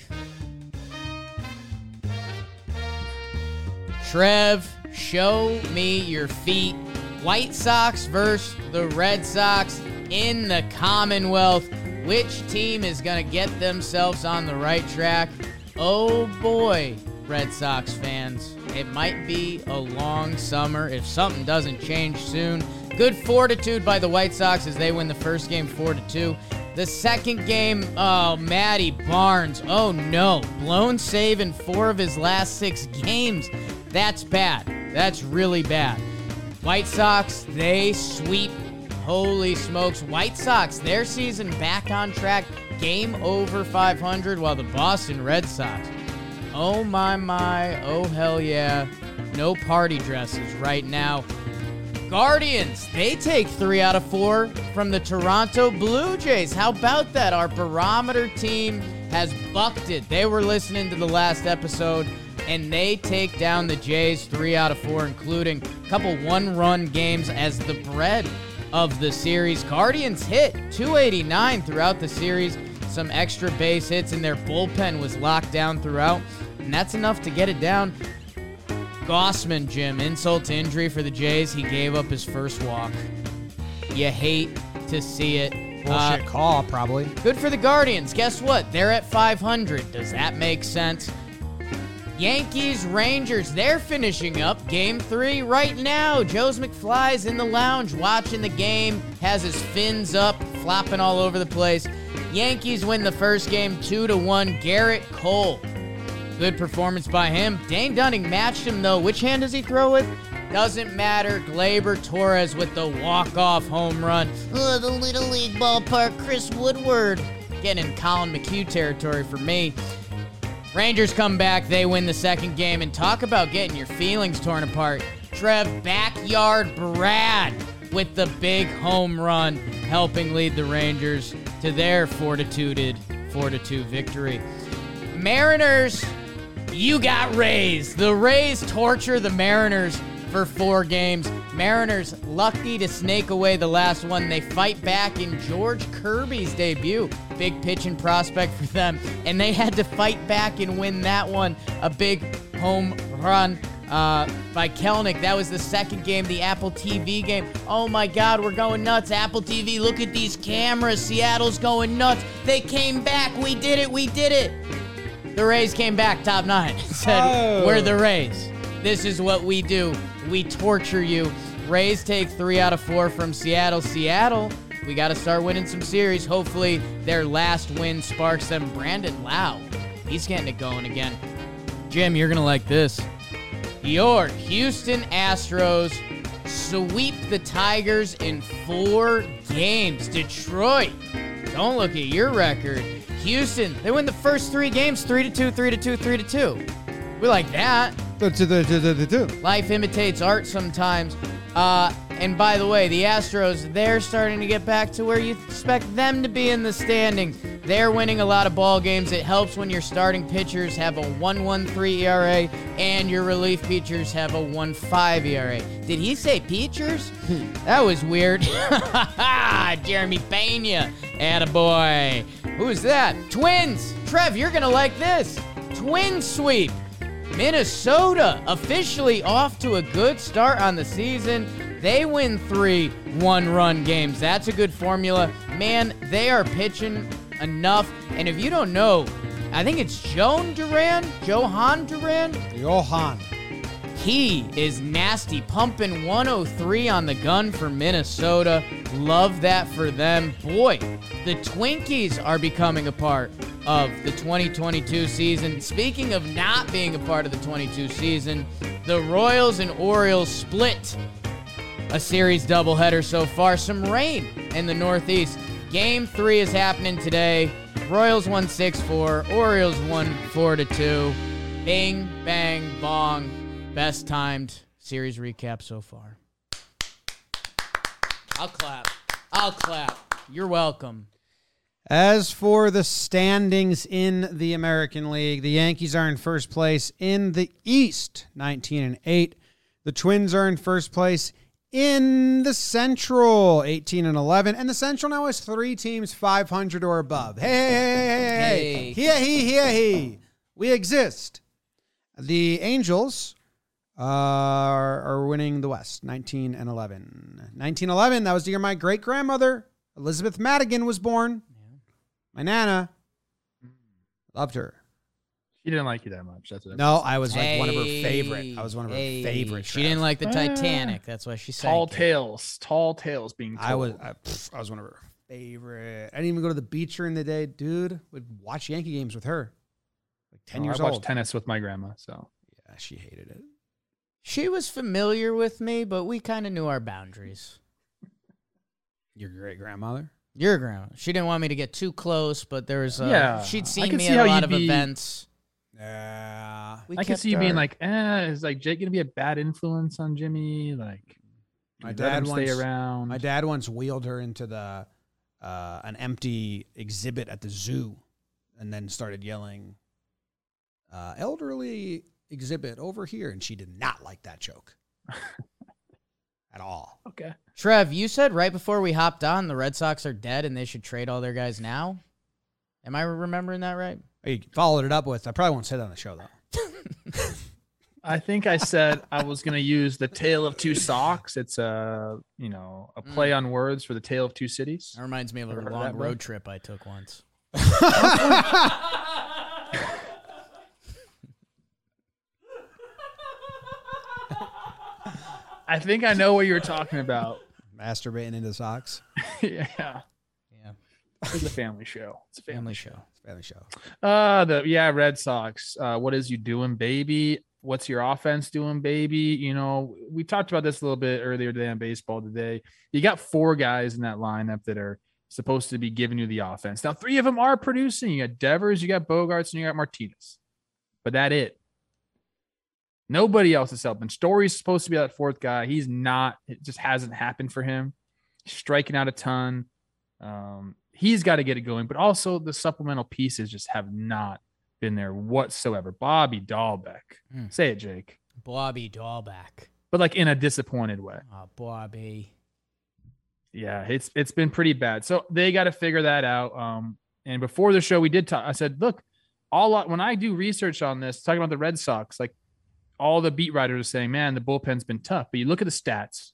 Speaker 3: Trev, show me your feet. White Sox versus the Red Sox in the Commonwealth. Which team is going to get themselves on the right track? Oh boy, Red Sox fans. It might be a long summer if something doesn't change soon. Good fortitude by the White Sox as they win the first game 4 to 2. The second game, oh, Matty Barnes. Oh no. Blown save in four of his last six games. That's bad. That's really bad. White Sox, they sweep. Holy smokes. White Sox, their season back on track. Game over 500, while the Boston Red Sox, oh my, my, oh hell yeah. No party dresses right now. Guardians, they take three out of four from the Toronto Blue Jays. How about that? Our barometer team has bucked it. They were listening to the last episode and they take down the Jays three out of four, including a couple one run games as the bread of the series. Guardians hit 289 throughout the series, some extra base hits, and their bullpen was locked down throughout, and that's enough to get it down. Gausman, Jim, insult to injury for the Jays. He gave up his first walk. You hate to see it.
Speaker 1: Bullshit uh, call, probably.
Speaker 3: Good for the Guardians. Guess what? They're at 500. Does that make sense? Yankees Rangers, they're finishing up game three right now. Joe's McFly's in the lounge watching the game, has his fins up, flopping all over the place. Yankees win the first game 2 to 1. Gerrit Cole. Good performance by him. Dane Dunning matched him though. Which hand does he throw with? Doesn't matter. Gleyber Torres with the walk-off home run. Oh, the Little League ballpark. Chris Woodward. Getting in Collin McHugh territory for me. Rangers come back, they win the second game, and talk about getting your feelings torn apart. Trev Backyard Brad with the big home run, helping lead the Rangers to their fortituded 4 2 victory. Mariners, you got Rays. The Rays torture the Mariners for four games. Mariners lucky to snake away the last one. They fight back in George Kirby's debut. Big pitching prospect for them. And they had to fight back and win that one. A big home run uh, by Kelenic. That was the second game, the Apple TV game. Oh my God, we're going nuts. Apple TV, look at these cameras. Seattle's going nuts. They came back. We did it. We did it. The Rays came back, top nine, said, oh. We're the Rays. This is what we do. We torture you. Rays take three out of four from Seattle. Seattle, we got to start winning some series. Hopefully, their last win sparks them. Brandon Lowe, he's getting it going again. Jim, you're going to like this. Your Houston Astros sweep the Tigers in four games. Detroit, don't look at your record. Houston, they win the first three games 3 to 2, 3 to 2, 3 to 2. We like that. Life imitates art sometimes. Uh, and by the way, the Astros, they're starting to get back to where you expect them to be in the standing. They're winning a lot of ball games. It helps when your starting pitchers have a 1.13 ERA and your relief pitchers have a 1.5 ERA. Did he say pitchers? Hmm. that was weird. Jeremy Pena. Attaboy. Who's that? Twins. Trev, you're going to like this. Twin sweep. Minnesota officially off to a good start on the season. They win three one run games. That's a good formula. Man, they are pitching enough. And if you don't know, I think it's Joan Duran, Johan Duran.
Speaker 1: Johan.
Speaker 3: He is nasty, pumping 103 on the gun for Minnesota. Love that for them. Boy, the Twinkies are becoming a part of the 2022 season. Speaking of not being a part of the 22 season, the Royals and Orioles split a series doubleheader so far. Some rain in the Northeast. Game three is happening today. Royals won 6 4, Orioles won 4 2. Bing, bang, bong. Best timed series recap so far. I'll clap. I'll clap. You're welcome.
Speaker 1: As for the standings in the American League, the Yankees are in first place in the East, 19 and 8. The Twins are in first place in the Central, 18 and 11. And the Central now has three teams 500 or above. Hey, hey, hey, hey, hey.
Speaker 3: Hey.
Speaker 1: Here, he, here, he. We exist. The Angels uh, are, are winning the West, 19 and 11. 1911, that was the year my great grandmother, Elizabeth Madigan, was born. My nana loved her.
Speaker 2: She didn't like you that much. That's what.
Speaker 1: No, I was like one of her favorite. I was one of her
Speaker 3: hey.
Speaker 1: favorite.
Speaker 3: She didn't like the
Speaker 2: Ah.
Speaker 3: Titanic. That's why she said
Speaker 2: tall tales, tall tales being. Told.
Speaker 1: I was. I, pff, I was one of her favorite. I didn't even go to the beach during the day, dude. Would watch Yankee games with her. Like ten
Speaker 2: Oh,
Speaker 1: years
Speaker 2: I watched
Speaker 1: old.
Speaker 2: tennis with my grandma. So
Speaker 1: Yeah, she hated it.
Speaker 3: She was familiar with me, but we kind of knew our boundaries.
Speaker 1: Your great grandmother.
Speaker 3: Your grandma. She didn't want me to get too close, but there was uh,
Speaker 2: Yeah,
Speaker 3: she'd
Speaker 2: I
Speaker 3: seen
Speaker 2: can
Speaker 3: me
Speaker 2: see
Speaker 3: at
Speaker 2: how
Speaker 3: a lot
Speaker 2: you'd
Speaker 3: of
Speaker 2: be-
Speaker 3: events.
Speaker 1: Yeah.
Speaker 3: We
Speaker 2: I can
Speaker 3: kept
Speaker 2: see you being like, eh, is like Jake gonna be a bad influence on Jimmy? Like,
Speaker 1: My
Speaker 2: let
Speaker 1: dad
Speaker 2: him stay
Speaker 1: once-
Speaker 2: around.
Speaker 1: My dad once wheeled her into the uh, an empty exhibit at the zoo, and then started yelling, uh, "Elderly exhibit over here," and she did not like that joke at all.
Speaker 2: Okay.
Speaker 3: Trev, you said right before we hopped on the Red Sox are dead and they should trade all their guys now. Am I remembering that right?
Speaker 1: You followed it up with, "I probably won't say that on the show though."
Speaker 2: I think I said I was gonna use the tale of two socks. It's a you know a mm. play on words for the tale of two cities.
Speaker 3: That reminds me of a
Speaker 2: Ever heard
Speaker 3: long
Speaker 2: that, bro?
Speaker 3: road trip I took once.
Speaker 2: I think I know what you were talking about.
Speaker 1: Masturbating into socks.
Speaker 2: yeah,
Speaker 3: Yeah,
Speaker 2: it's a family show. It's a family.
Speaker 3: family show.
Speaker 1: Family show.
Speaker 2: Uh the yeah, Red Sox. Uh what is you doing, baby? What's your offense doing, baby? You know, we talked about this a little bit earlier today on baseball today. You got four guys in that lineup that are supposed to be giving you the offense. Now, three of them are producing. You got Devers, you got Bogaerts, and you got Martinez. But that it. Nobody else is helping. Story's supposed to be that fourth guy. He's not. It just hasn't happened for him. Striking out a ton. Um, he's got to get it going, but also the supplemental pieces just have not been there whatsoever. Bobby Dalbec,
Speaker 3: Hmm.
Speaker 2: say it, Jake,
Speaker 3: Bobby Dalbec.
Speaker 2: but like in a disappointed way.
Speaker 3: Oh, Bobby.
Speaker 2: Yeah, it's it's been pretty bad. So they got to figure that out. Um, and before the show, we did talk. I said, look, all when I do research on this, talking about the Red Sox, like all the beat writers are saying, man, the bullpen's been tough. But you look at the stats,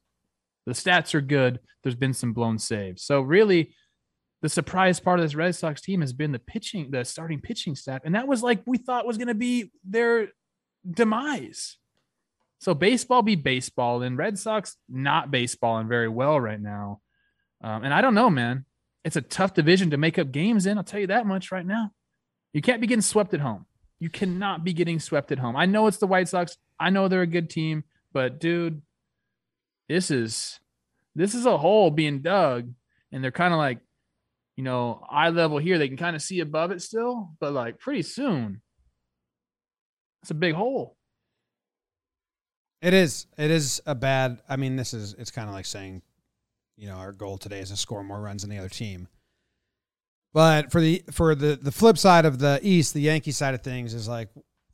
Speaker 2: the stats are good. There's been some blown saves. So really, the surprise part of this Red Sox team has been the pitching, the starting pitching staff, and that was like we thought was going to be their demise. So baseball be baseball, and Red Sox not baseball and very well right now. Um, and I don't know, man. It's a tough division to make up games in. I'll tell you that much right now. You can't be getting swept at home. You cannot be getting swept at home. I know it's the White Sox. I know they're a good team, but dude, this is this is a hole being dug, and they're kind of like, you know, eye level here. They can kind of see above it still, but like pretty soon, it's a big hole.
Speaker 1: It is. It is a bad. I mean, this is. It's kind of like saying, you know, our goal today is to score more runs than the other team. But for the for the the flip side of the East, the Yankee side of things is like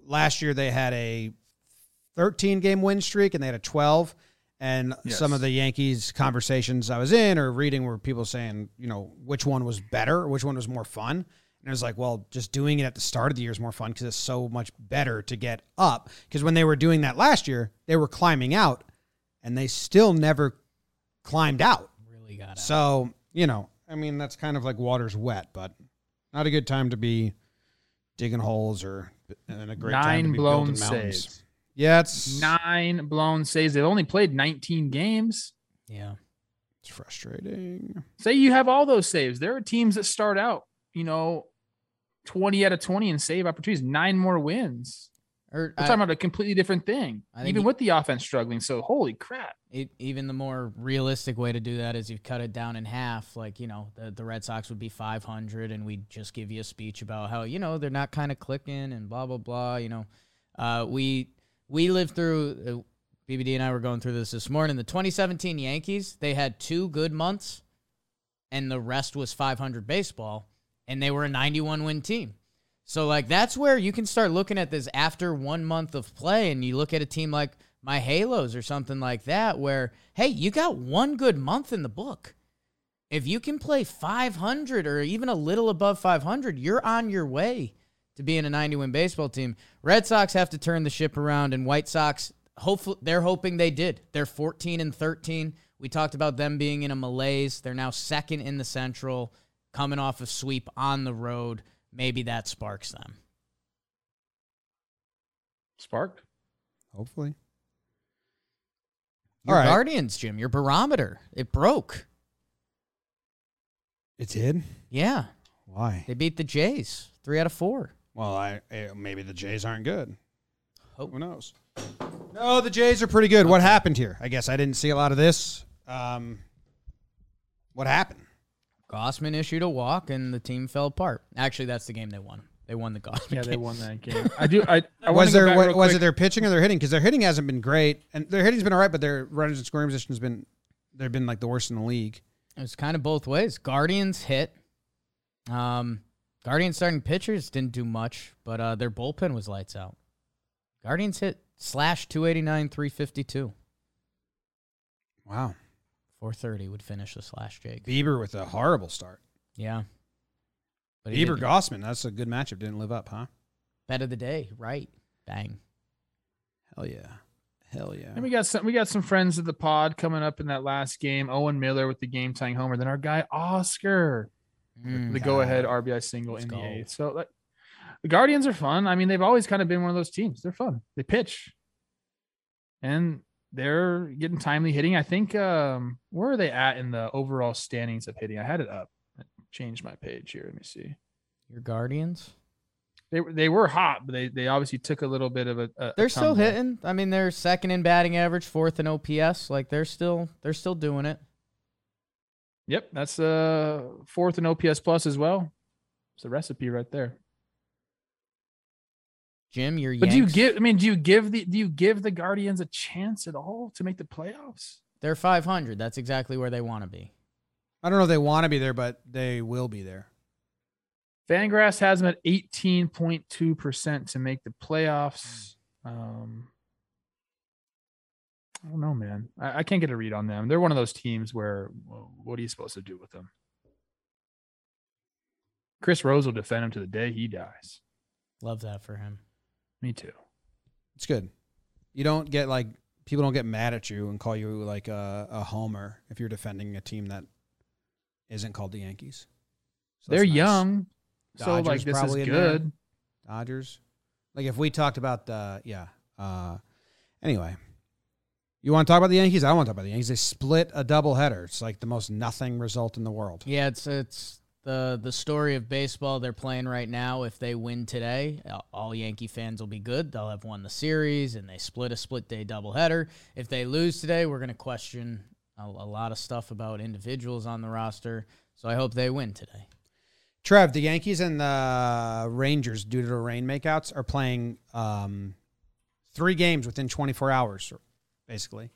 Speaker 1: last year they had a 13 game win streak and they had a 12. And
Speaker 2: Yes.
Speaker 1: some of the Yankees conversations I was in or reading were people saying, you know, which one was better, which one was more fun. And it was like, well, just doing it at the start of the year is more fun because it's so much better to get up. Because when they were doing that last year, they were climbing out and they still never climbed out.
Speaker 3: Really got it.
Speaker 1: So, you know, I mean, that's kind of like water's wet, but not a good time to be digging holes or in a great
Speaker 2: nine blown
Speaker 1: saves. Yeah, it's
Speaker 2: nine blown saves. They've only played 19 games.
Speaker 3: Yeah.
Speaker 1: It's frustrating.
Speaker 2: Say you have all those saves. There are teams that start out, you know, 20 out of 20 and save opportunities, nine more wins. Or, We're talking about a completely different thing, even with the offense struggling. So, holy crap.
Speaker 3: It, even the more realistic way to do that is you cut it down in half. Like, you know, the, the Red Sox would be 500, and we'd just give you a speech about how, you know, they're not kind of clicking and blah, blah, blah. You know, uh, we we lived through, uh, BBD and I were going through this this morning. The 2017 Yankees, they had two good months, and the rest was 500 baseball, and they were a 91 win team. So like that's where you can start looking at this after one month of play, and you look at a team like my Halos or something like that, where hey, you got one good month in the book. If you can play 500 or even a little above 500, you're on your way to be in a 90 win baseball team. Red Sox have to turn the ship around, and White Sox hopefully they're hoping they did. They're 14 and 13. We talked about them being in a malaise. They're now second in the Central, coming off a sweep on the road maybe that sparks them.
Speaker 2: Sparked?
Speaker 1: Hopefully.
Speaker 3: Your right. Guardians, Jim, your barometer, it broke.
Speaker 1: It did?
Speaker 3: Yeah.
Speaker 1: Why?
Speaker 3: They beat the Jays, three out of four.
Speaker 1: Well, I, I maybe the Jays aren't good. Hope. Who knows? No, the Jays are pretty good. Okay. What happened here? I guess I didn't see a lot of this. Um, what happened?
Speaker 3: Gausman issued a walk and the team fell apart. Actually, that's the game they won. They won the Gausman.
Speaker 2: Yeah,
Speaker 3: game.
Speaker 2: they won that game. I do. I, I
Speaker 1: was there was, was it their pitching or their hitting? Because their hitting hasn't been great, and their hitting's been all right, but their runners and scoring position has been they've been like the worst in the league.
Speaker 3: It was kind of both ways. Guardians hit. Um, Guardians starting pitchers didn't do much, but uh, their bullpen was lights out. Guardians hit slash two eighty nine three fifty two.
Speaker 1: Wow.
Speaker 3: 430 would finish the slash Jake.
Speaker 1: Bieber with a horrible start.
Speaker 3: Yeah.
Speaker 1: But Bieber Gausman, that's a good matchup. Didn't live up, huh?
Speaker 3: Bet of the day, right? Bang.
Speaker 1: Hell yeah. Hell yeah.
Speaker 2: And we got some we got some friends of the pod coming up in that last game. Owen Miller with the game tying homer. Then our guy Oscar. Mm, the go ahead RBI single in go. the eighth. So like the Guardians are fun. I mean, they've always kind of been one of those teams. They're fun. They pitch. And they're getting timely hitting. I think um where are they at in the overall standings of hitting? I had it up. I changed my page here. Let me see.
Speaker 3: Your Guardians?
Speaker 2: They they were hot, but they they obviously took a little bit of a. a
Speaker 3: they're a still hitting. I mean, they're second in batting average, fourth in OPS. Like they're still they're still doing it.
Speaker 2: Yep, that's uh fourth in OPS plus as well. It's a recipe right there.
Speaker 3: Jim, you're.
Speaker 2: But do you give? I mean, do you give the do you give the Guardians a chance at all to make the playoffs?
Speaker 3: They're 500. That's exactly where they want to be.
Speaker 1: I don't know if they want to be there, but they will be there.
Speaker 2: Fangraphs has them at 18.2 percent to make the playoffs. Um, I don't know, man. I, I, can't get a read on them. They're one of those teams where, well, what are you supposed to do with them? Chris Rose will defend him to the day he dies.
Speaker 3: Love that for him.
Speaker 2: Me too.
Speaker 1: It's good. You don't get like people don't get mad at you and call you like a, a homer if you're defending a team that isn't called the Yankees.
Speaker 2: So They're nice. young, Dodgers so like this is good.
Speaker 1: Dodgers, like if we talked about the yeah. Uh, anyway, you want to talk about the Yankees? I don't want to talk about the Yankees. They split a doubleheader. It's like the most nothing result in the world.
Speaker 3: Yeah, it's it's the the story of baseball they're playing right now. If they win today, all Yankee fans will be good. They'll have won the series, and they split a split day doubleheader. If they lose today, we're going to question a, a, lot of stuff about individuals on the roster. So I hope they win today.
Speaker 1: Trev, the Yankees and the Rangers, due to the rain makeouts, are playing um, three games within 24 hours, basically.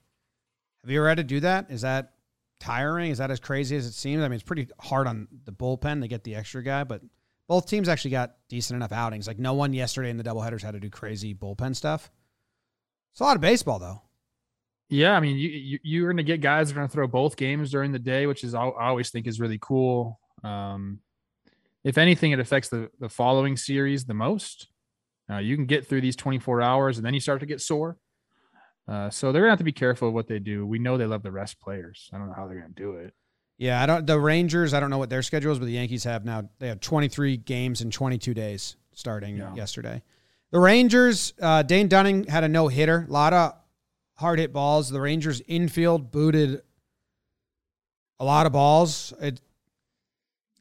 Speaker 1: Have you ever had to do that? Is that tiring? Is that as crazy as it seems? I mean, it's pretty hard on the bullpen to get the extra guy, but both teams actually got decent enough outings. Like no one yesterday in the doubleheaders had to do crazy bullpen stuff. It's a lot of baseball though.
Speaker 2: Yeah, I mean, you, you are going to get guys that are going to throw both games during the day, which is I always think is really cool. Um, if anything, it affects the the following series the most. Uh, you can get through these 24 hours, and then you start to get sore. Uh, so they're gonna have to be careful of what they do. We know they love the rest players. I don't know how they're gonna do it.
Speaker 1: Yeah, I don't. The Rangers, I don't know what their schedule is, but the Yankees have now. They have 23 games in 22 days. starting yeah. yesterday. The Rangers, uh, Dane Dunning had a no hitter, a lot of hard hit balls. The Rangers infield booted a lot of balls. It,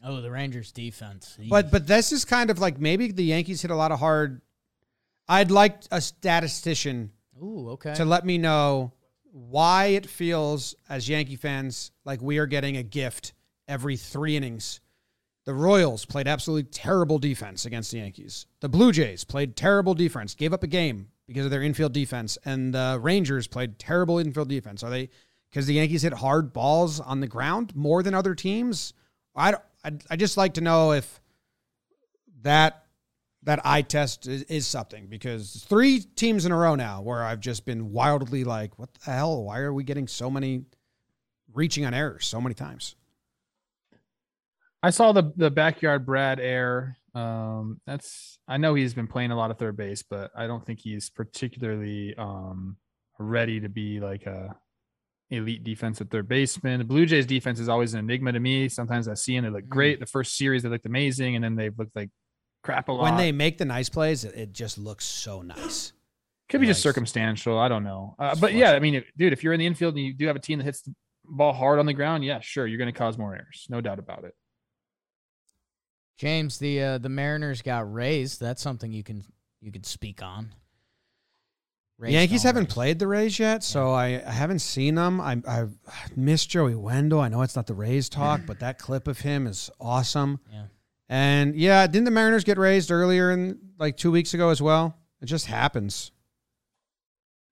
Speaker 3: oh, the Rangers defense.
Speaker 1: But but this is kind of like maybe the Yankees hit a lot of hard. I'd like a statistician
Speaker 3: Ooh, okay.
Speaker 1: to let me know why it feels as Yankee fans like we are getting a gift every three innings. The Royals played absolutely terrible defense against the Yankees. The Blue Jays played terrible defense, gave up a game because of their infield defense, and the Rangers played terrible infield defense. Are they because the Yankees hit hard balls on the ground more than other teams? I I, just like to know if that that eye test is, is, something because three teams in a row now where I've just been wildly like, what the hell? Why are we getting so many reaching on errors so many times?
Speaker 2: I saw the the backyard Brad Air. Um, that's I know he's been playing a lot of third base, but I don't think he's particularly um, ready to be like a elite defensive third baseman. The Blue Jays defense is always an enigma to me. Sometimes I see them, they look great. Mm. The first series they looked amazing, and then they've looked like crap a lot.
Speaker 1: When they make the nice plays, it just looks so nice.
Speaker 2: Could be nice. just circumstantial. I don't know. Uh, but yeah, I mean, dude, if you're in the infield and you do have a team that hits the ball hard on the ground, yeah, sure, you're going to cause more errors, no doubt about it.
Speaker 3: James, the uh, the Mariners got raised. That's something you can you could speak on.
Speaker 1: Rays Yankees haven't raise. played the Rays yet, so I, I haven't seen them. I I missed Joey Wendle. I know it's not the Rays talk, but that clip of him is awesome.
Speaker 3: Yeah.
Speaker 1: And yeah, didn't the Mariners get raised earlier in like two weeks ago as well? It just happens.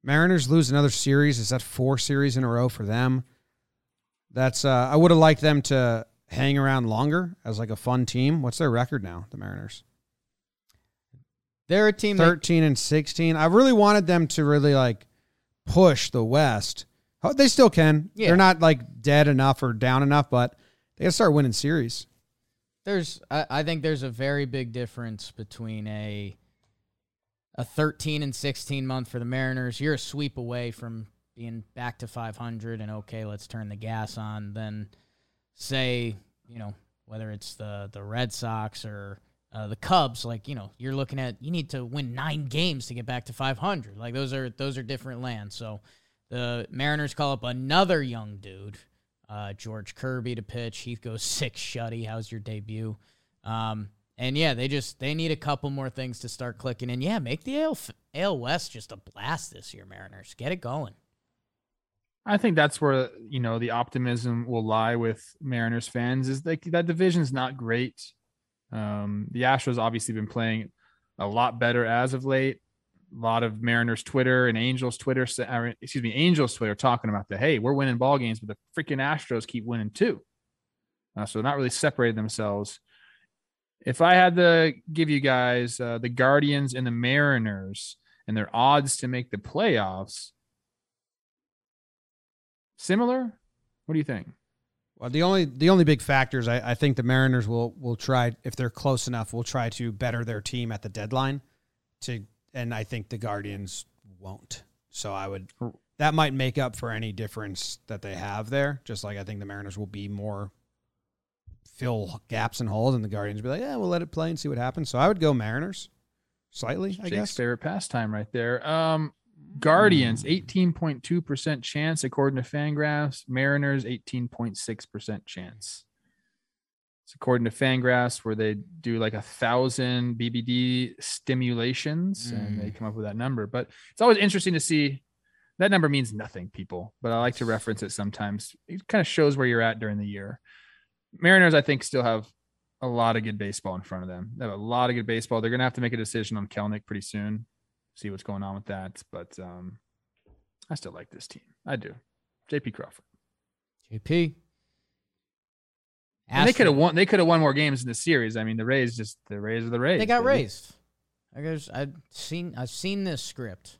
Speaker 1: Mariners lose another series. Is that four series in a row for them? That's uh, I would have liked them to hang around longer as like a fun team. What's their record now, the Mariners?
Speaker 3: They're a team
Speaker 1: 13 that- and 16. I really wanted them to really like push the West. They still can. Yeah. They're not like dead enough or down enough, but they got to start winning series.
Speaker 3: There's I, I think there's a very big difference between a a 13 and 16 month for the Mariners. You're a sweep away from being back to 500 and okay, let's turn the gas on. Then say, you know, whether it's the the Red Sox or uh, the Cubs, like you know, you're looking at you need to win nine games to get back to 500. Like those are those are different lands. So the Mariners call up another young dude, uh, George Kirby to pitch. He goes six shutty. How's your debut? Um, and yeah, they just they need a couple more things to start clicking. And yeah, make the AL, AL West just a blast this year, Mariners. Get it going.
Speaker 2: I think that's where you know the optimism will lie with Mariners fans is like that division's not great. Um, the Astros obviously been playing a lot better as of late. A lot of Mariners Twitter and Angels Twitter, excuse me, Angels Twitter talking about the hey, we're winning ball games, but the freaking Astros keep winning too. Uh, so not really separated themselves. If I had to give you guys uh, the Guardians and the Mariners and their odds to make the playoffs, Similar? What do you think?
Speaker 1: Well, the only the only big factors I, I think the Mariners will will try if they're close enough will try to better their team at the deadline to and I think the Guardians won't. So I would that might make up for any difference that they have there. Just like I think the Mariners will be more fill gaps and holes, and the Guardians will be like, yeah, we'll let it play and see what happens. So I would go Mariners slightly. I
Speaker 2: Jake's
Speaker 1: guess
Speaker 2: favorite pastime right there. Um, Guardians, 18.2% chance according to Fangraphs. Mariners, 18.6% chance. It's according to Fangraphs, where they do like a thousand BBD stimulations mm. and they mm. come up with that number. But it's always interesting to see that number means nothing, people. But I like to reference it sometimes. It kind of shows where you're at during the year. Mariners, I think, still have a lot of good baseball in front of them. They have a lot of good baseball. They're going to have to make a decision on Kelenic pretty soon see what's going on with that. But um, I still like this team. I do. JP Crawford.
Speaker 3: JP.
Speaker 2: And they could have won. They could have won more games in the series. I mean, the Rays just the Rays are the Rays.
Speaker 3: They got baby. raised. I guess I've seen. I've seen this script.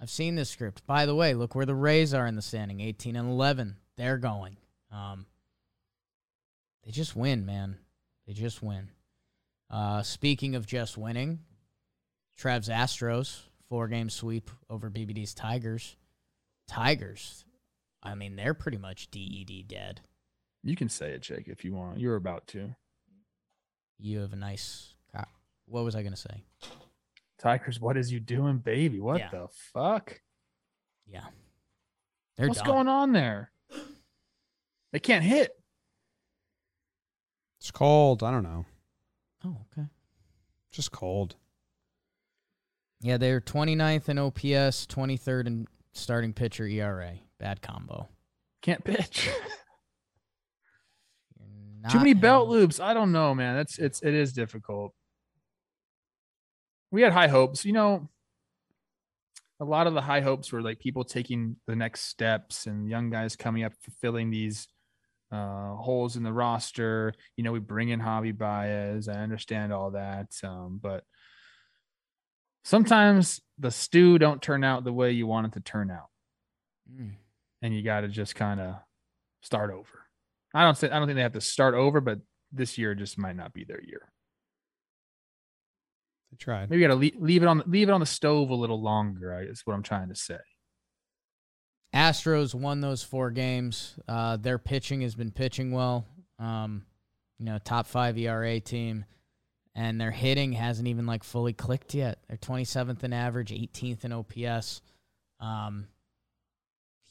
Speaker 3: I've seen this script. By the way, look where the Rays are in the standing: eighteen and eleven. They're going. Um, they just win, man. They just win. Uh, speaking of just winning, Trav's Astros, four game sweep over BBD's Tigers. Tigers, I mean, they're pretty much DED dead.
Speaker 2: You can say it, Jake, if you want. You're about to.
Speaker 3: You have a nice what was I going to say?
Speaker 2: Tigers, what is you doing, baby? What yeah. the fuck?
Speaker 3: Yeah.
Speaker 2: They're What's done. going on there? They can't hit.
Speaker 1: It's cold. I don't know.
Speaker 3: Oh, okay.
Speaker 1: Just cold.
Speaker 3: Yeah, they're 29th in OPS, 23rd in starting pitcher ERA. Bad combo.
Speaker 2: Can't pitch. Too many belt loops. I don't know, man. That's it's it is difficult. We had high hopes, you know. A lot of the high hopes were like people taking the next steps and young guys coming up, fulfilling these uh, holes in the roster. You know, we bring in Javi Baez. I understand all that, um, but sometimes the stew don't turn out the way you want it to turn out, mm. and you got to just kind of start over. I don't say I don't think they have to start over, but this year just might not be their year.
Speaker 1: They tried.
Speaker 2: Maybe you got to leave, leave it on leave it on the stove a little longer. Is what I'm trying to say.
Speaker 3: Astros won those four games. Uh, their pitching has been pitching well. Um, you know, top five ERA team, and their hitting hasn't even like fully clicked yet. They're 27th in average, 18th in OPS. Um,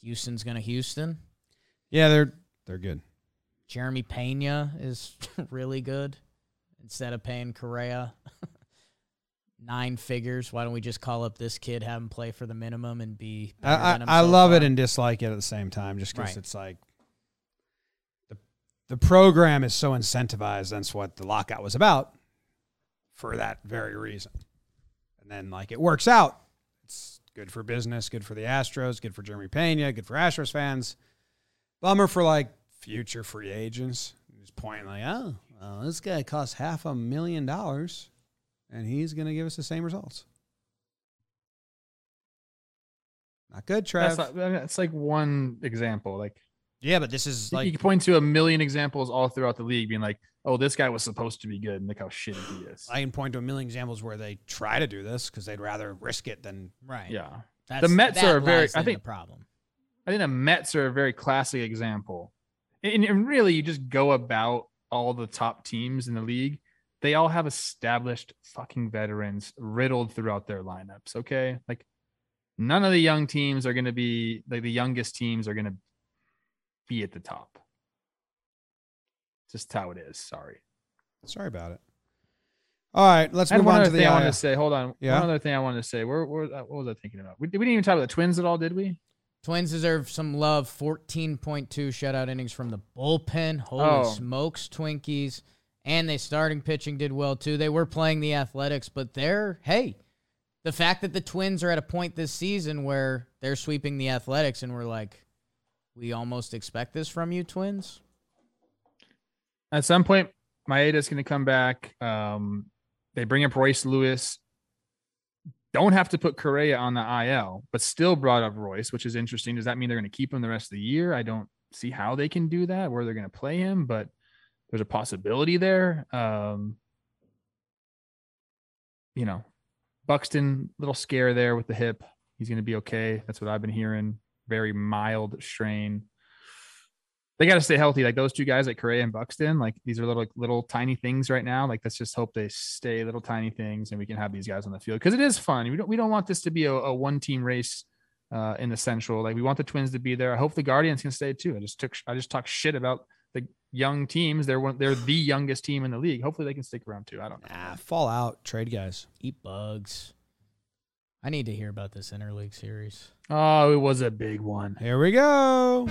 Speaker 3: Houston's gonna Houston.
Speaker 1: Yeah, they're they're good.
Speaker 3: Jeremy Pena is really good. Instead of paying Correa nine figures, why don't we just call up this kid, have him play for the minimum, and be?
Speaker 1: I, I, love it and dislike it at the same time, just because right. it's like the the program is so incentivized. That's what the lockout was about, for that very reason. And then like it works out. It's good for business, good for the Astros, good for Jeremy Pena, good for Astros fans. Bummer for like future free agents. Just pointing like, oh, well, this guy costs half a million dollars, and he's going to give us the same results. Not good, Trev.
Speaker 2: That's, not, that's like one example. Like,
Speaker 1: yeah, but this is like
Speaker 2: you can point to a million examples all throughout the league, being like, "Oh, this guy was supposed to be good, and look how shitty he is."
Speaker 1: I can point to a million examples where they try to do this because they'd rather risk it than
Speaker 3: right.
Speaker 2: Yeah, that's, the Mets are very. I think
Speaker 3: problem.
Speaker 2: I think the Mets are a very classic example and, and really you just go about all the top teams in the league they all have established fucking veterans riddled throughout their lineups okay like none of the young teams are going to be like the youngest teams are going to be at the top just how it is sorry
Speaker 1: sorry about it all right, let's move on to the.
Speaker 2: Thing I wanted uh, to say. Hold on. Yeah. One other thing I wanted to say. Where, where, uh, what was I thinking about? We, we didn't even talk about the Twins at all, did we?
Speaker 3: Twins deserve some love. 14.2 shutout innings from the bullpen. Holy oh. smokes, Twinkies. And they starting pitching did well too. They were playing the Athletics, but they're, hey, the fact that the Twins are at a point this season where they're sweeping the Athletics and we're like, we almost expect this from you, Twins.
Speaker 2: At some point, Maeda's going to come back. Um, they bring up Royce Lewis don't have to put Correa on the IL, but still brought up Royce, which is interesting. Does that mean they're going to keep him the rest of the year? I don't see how they can do that, where they're going to play him, but there's a possibility there. Um, you know, Buxton, little scare there with the hip. He's going to be okay. That's what I've been hearing. Very mild strain they got to stay healthy. Like those two guys, like Correa and Buxton, like these are little like, little tiny things right now. Like let's just hope they stay little tiny things, and we can have these guys on the field because it is fun. We don't we don't want this to be a, a one team race uh, in the Central. Like we want the Twins to be there. I hope the Guardians can stay too. I just took I just talked shit about the young teams. They're one, they're the youngest team in the league. Hopefully they can stick around too. I don't know.
Speaker 1: Nah, fall out, trade guys,
Speaker 3: eat bugs. I need to hear about this interleague series.
Speaker 2: Oh, it was a big one.
Speaker 1: Here we go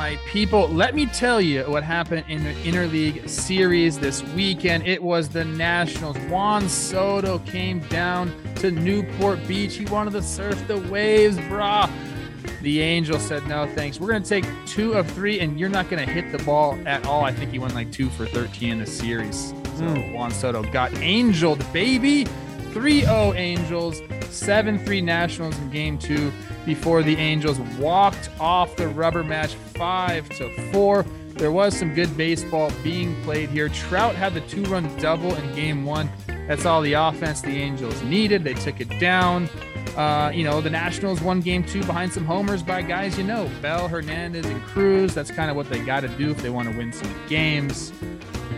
Speaker 2: my people, let me tell you what happened in the interleague series this weekend. It was the Nationals. Juan Soto came down to Newport Beach. He wanted to surf the waves, brah. The Angel said, no, thanks. We're going to take two of three, and you're not going to hit the ball at all. I think he went like two for 13 in the series. So mm. Juan Soto got angeled, baby. 3 0 Angels, 7 3 Nationals in game two before the Angels walked off the rubber match 5 to 4. There was some good baseball being played here. Trout had the two run double in game one. That's all the offense the Angels needed. They took it down. Uh, you know, the Nationals won game two behind some homers by guys you know Bell, Hernandez, and Cruz. That's kind of what they got to do if they want to win some games.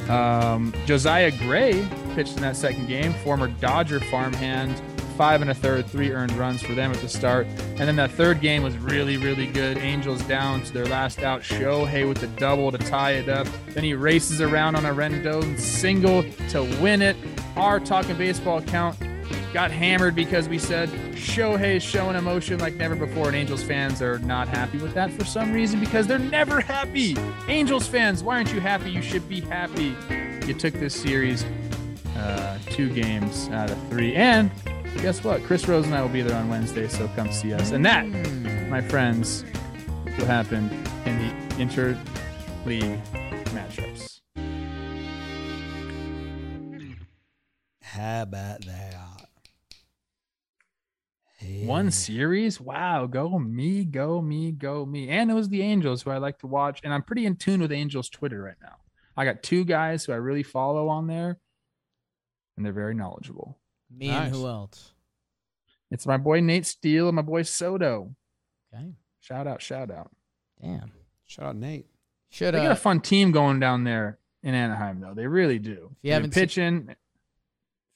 Speaker 2: Um, Josiah Gray pitched in that second game, former Dodger farmhand, five and a third, three earned runs for them at the start. And then that third game was really, really good. Angels down to their last out. Shohei with the double to tie it up. Then he races around on a Rendon single to win it. Our talking baseball account got hammered because we said Shohei is showing emotion like never before, and Angels fans are not happy with that for some reason because they're never happy. Angels fans, why aren't you happy? You should be happy. You took this series uh, two games out of three, and guess what? Chris Rose and I will be there on Wednesday, so come see us. And that, hmm. my friends, will happen in the inter-league matchups.
Speaker 1: How about that?
Speaker 2: One series? Wow, go me, go me, go me. And it was the Angels who I like to watch. And I'm pretty in tune with Angels Twitter right now. I got two guys who I really follow on there, and they're very knowledgeable.
Speaker 3: Me nice. and who else?
Speaker 2: It's my boy Nate Steele and my boy Soto.
Speaker 3: Okay.
Speaker 2: Shout out, shout out.
Speaker 3: Damn.
Speaker 1: Shout out Nate.
Speaker 2: Should they uh, got a fun team going down there in Anaheim though. They really do.
Speaker 3: If you haven't
Speaker 2: pitching.
Speaker 3: Seen, if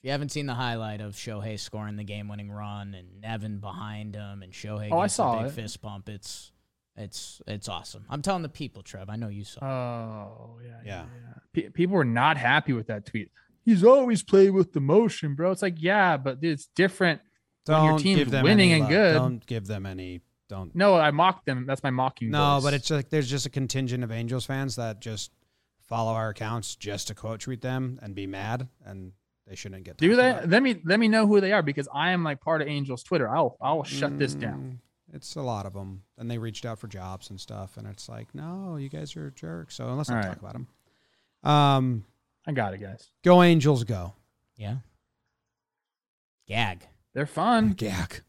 Speaker 3: you haven't seen the highlight of Shohei scoring the game-winning run and Nevin behind him and Shohei oh, I saw a big it. fist bump, it's it's it's awesome. I'm telling the people, Trev. I know you saw.
Speaker 2: Oh yeah, yeah. yeah. P- people were not happy with that tweet. He's always played with the motion, bro. It's like yeah, but it's different
Speaker 1: don't when your team's winning and good. Don't give them any. Don't.
Speaker 2: No, I mocked them. That's my mocking.
Speaker 1: No,
Speaker 2: voice.
Speaker 1: but it's like there's just a contingent of Angels fans that just follow our accounts just to quote tweet them and be mad, and they shouldn't get.
Speaker 2: Do that. Let me let me know who they are because I am like part of Angels Twitter. I'll I'll shut mm, this down.
Speaker 1: It's a lot of them, and they reached out for jobs and stuff, and it's like, no, you guys are jerks. So unless I right. talk about them, um,
Speaker 2: I got it, guys.
Speaker 1: Go Angels, go.
Speaker 3: Yeah. Gag.
Speaker 2: They're fun.
Speaker 1: Gag.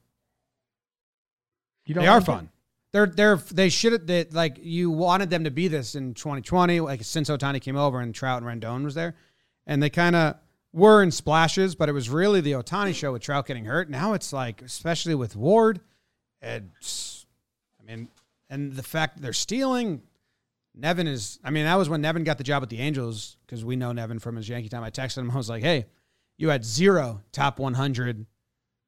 Speaker 1: they are fun. It? They're they're they should they like you wanted them to be this in 2020 like since Ohtani came over and Trout and Rendon was there, and they kind of were in splashes, but it was really the Ohtani show with Trout getting hurt. Now it's like especially with Ward, it's I mean, and the fact that they're stealing. Nevin is, I mean, that was when Nevin got the job with the Angels because we know Nevin from his Yankee time. I texted him, I was like, hey, you had zero top 100